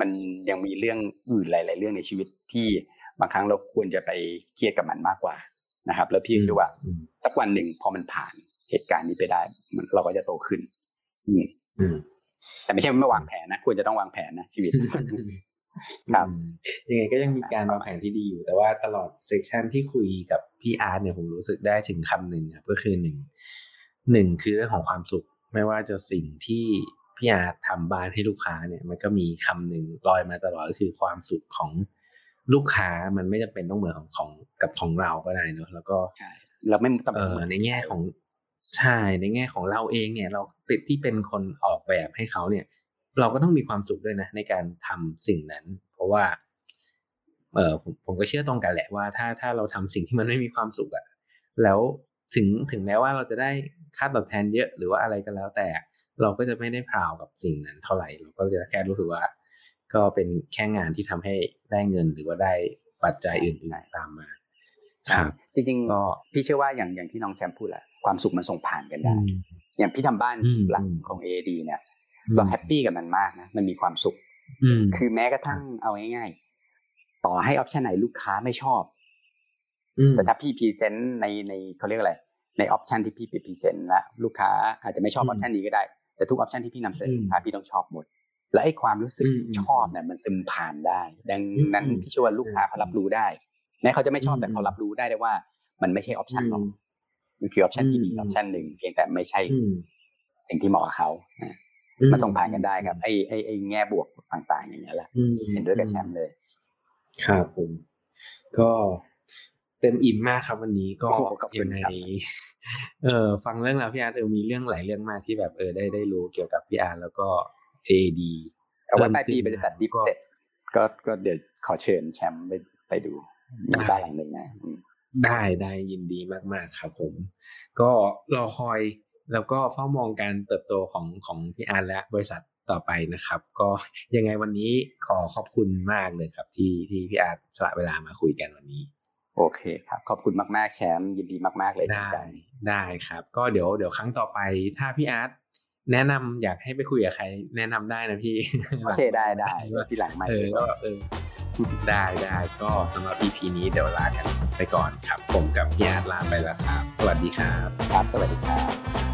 มันยังมีเรื่องอื่นหลาย ๆ เรื่องในชีวิตที่ บางครั้งเราควรจะไปเครียดกับมันมากกว่านะครับ แล้วพี่คิดว่า สักวันหนึ่งพอมันผ่านเหตุการณ์นี้ไปได้ มันเราก็จะโตขึ้น อืมอืมแต่ไม่ใช่ไม่วางแผนนะควรจะต้องวางแผนนะชีวิตครับอืมยังไงก็ยังมีการวางแผนที่ดีอยู่ แต่ว่าตลอดเซสชันที่คุยกับพี่อาร์ตเนี่ยผมรู้สึกได้ถึงคำหนึ่งครับก็คือหนึ่งหนึ่งคือเรื่องของความสุข ไม่ว่าจะสิ่งที่พี่อาร์ตทำบ้านให้ลูกค้าเนี่ย มันก็มีคำหนึ่งลอยมาตลอดก็คือความสุขของ ลูกค้ามันไม่จำเป็นต้องเหมือนของของกับของเราก็ได้เนอะแล้วก็ใช่เราไม่ต้องเออในแง่ของใช่ในแง่ของเราเองเนี่ย เราเป็นที่เป็นคนออกแบบให้เขาเนี่ย เราก็ต้องมีความสุขด้วยนะ ในการทำสิ่งนั้น เพราะว่า เออผมผมก็เชื่อตรงกันแหละว่าถ้าถ้าเราทำสิ่งที่มันไม่มีความสุขอะแล้วถึงถึงแม้ว่าเราจะได้ค่าตอบแทนเยอะหรือว่าอะไรก็แล้วแต่ เราก็จะไม่ได้พราวกับสิ่งนั้นเท่าไหร่เราก็จะแค่รู้สึกว่า ก็เป็นแค่งานที่ทำให้ได้เงินหรือว่าได้ปัจจัยอื่นๆตามมาครับจริงก็ๆพี่เชื่อว่าอย่างอย่างที่น้องแชมป์พูดแหละความสุขมันส่งผ่านกันได้ อย่างพี่ทำบ้านอืมหลังอืมของ AD เนี่ย เราแฮปปี้กับมันมากนะมันมีความสุขอืมคือแม้กระทั่งเอาง่ายๆ ต่อให้ option ไหนลูกค้าไม่ชอบอืมแต่ถ้าพี่ present ในในเขาเรียกอะไร ใน option ที่พี่ไป present ละลูกค้าอาจจะไม่ชอบอืม option นี้ก็ได้ แต่ทุก option ที่พี่นำเสนออืมลูกค้าพี่ต้องชอบหมด และไอ้ความรู้สึกอืมอืมชอบเนี่ยมันซึมผ่านได้ ดังนั้นอืมพี่เชื่อว่าลูกค้าเขารับรู้ได้ แม้เขาจะไม่ชอบอืมแต่เขารับรู้ได้ได้ว่า มันไม่ใช่ option หรอกอืมมันคือ option ที่ดีอืม option หนึ่งเพียงแต่ไม่ใช่อืมสิ่งที่เหมาะกับเขาอะมันส่งผ่านกันได้ครับไอ้ไอ้ไอ้แง่บวกต่าง ๆ อย่างเงี้ยแหละอืมเห็นด้วยกับแชมป์เลยครับผม ก็เต็มอิ่มมากครับวันนี้ก็โอ้ขอบคุยัณงไงครับเออฟังเรื่องราวพี่อาร์ตเออมีเรื่องหลายเรื่องมากที่แบบเออได้ได้รู้เกี่ยวกับพี่อาร์ตแล้วก็ เอดีเอาไว้ปลายปีเพิ่มขึ้นบริษัทดิฟก็เสร็จก็ก็เดี๋ยวขอเชิญแชมป์ไปไปดูมีบ้านหลังหนึ่งนะอืมได้ได้ยินดีมากๆครับผม ก็รอคอยแล้วก็เฝ้ามองการเติบโตของของพี่อาร์ตและบริษัทต่อไปนะครับ ก็ยังไงวันนี้ขอขอบคุณมากเลยครับ ที่ที่พี่อาร์ตสละเวลามาคุยกันวันนี้ โอเคครับ ขอบคุณมากๆแชมป์ยินดีมาก ๆเลยได้เหมือนกันได้ครับ ก็เดี๋ยวเดี๋ยวครั้งต่อไปถ้าพี่อาร์ต แนะนำอยากให้ไปคุยกับใคร แนะนำได้นะพี่โอเคได้ได้ว่าที่หลังไม่เออก็เออได้ได้ก็สำหรับ EP นี้เดี๋ยวลากันไปก่อนครับ ผมกับพี่อาร์ตลาไปแล้วครับ สวัสดีครับ ครับ สวัสดีครับ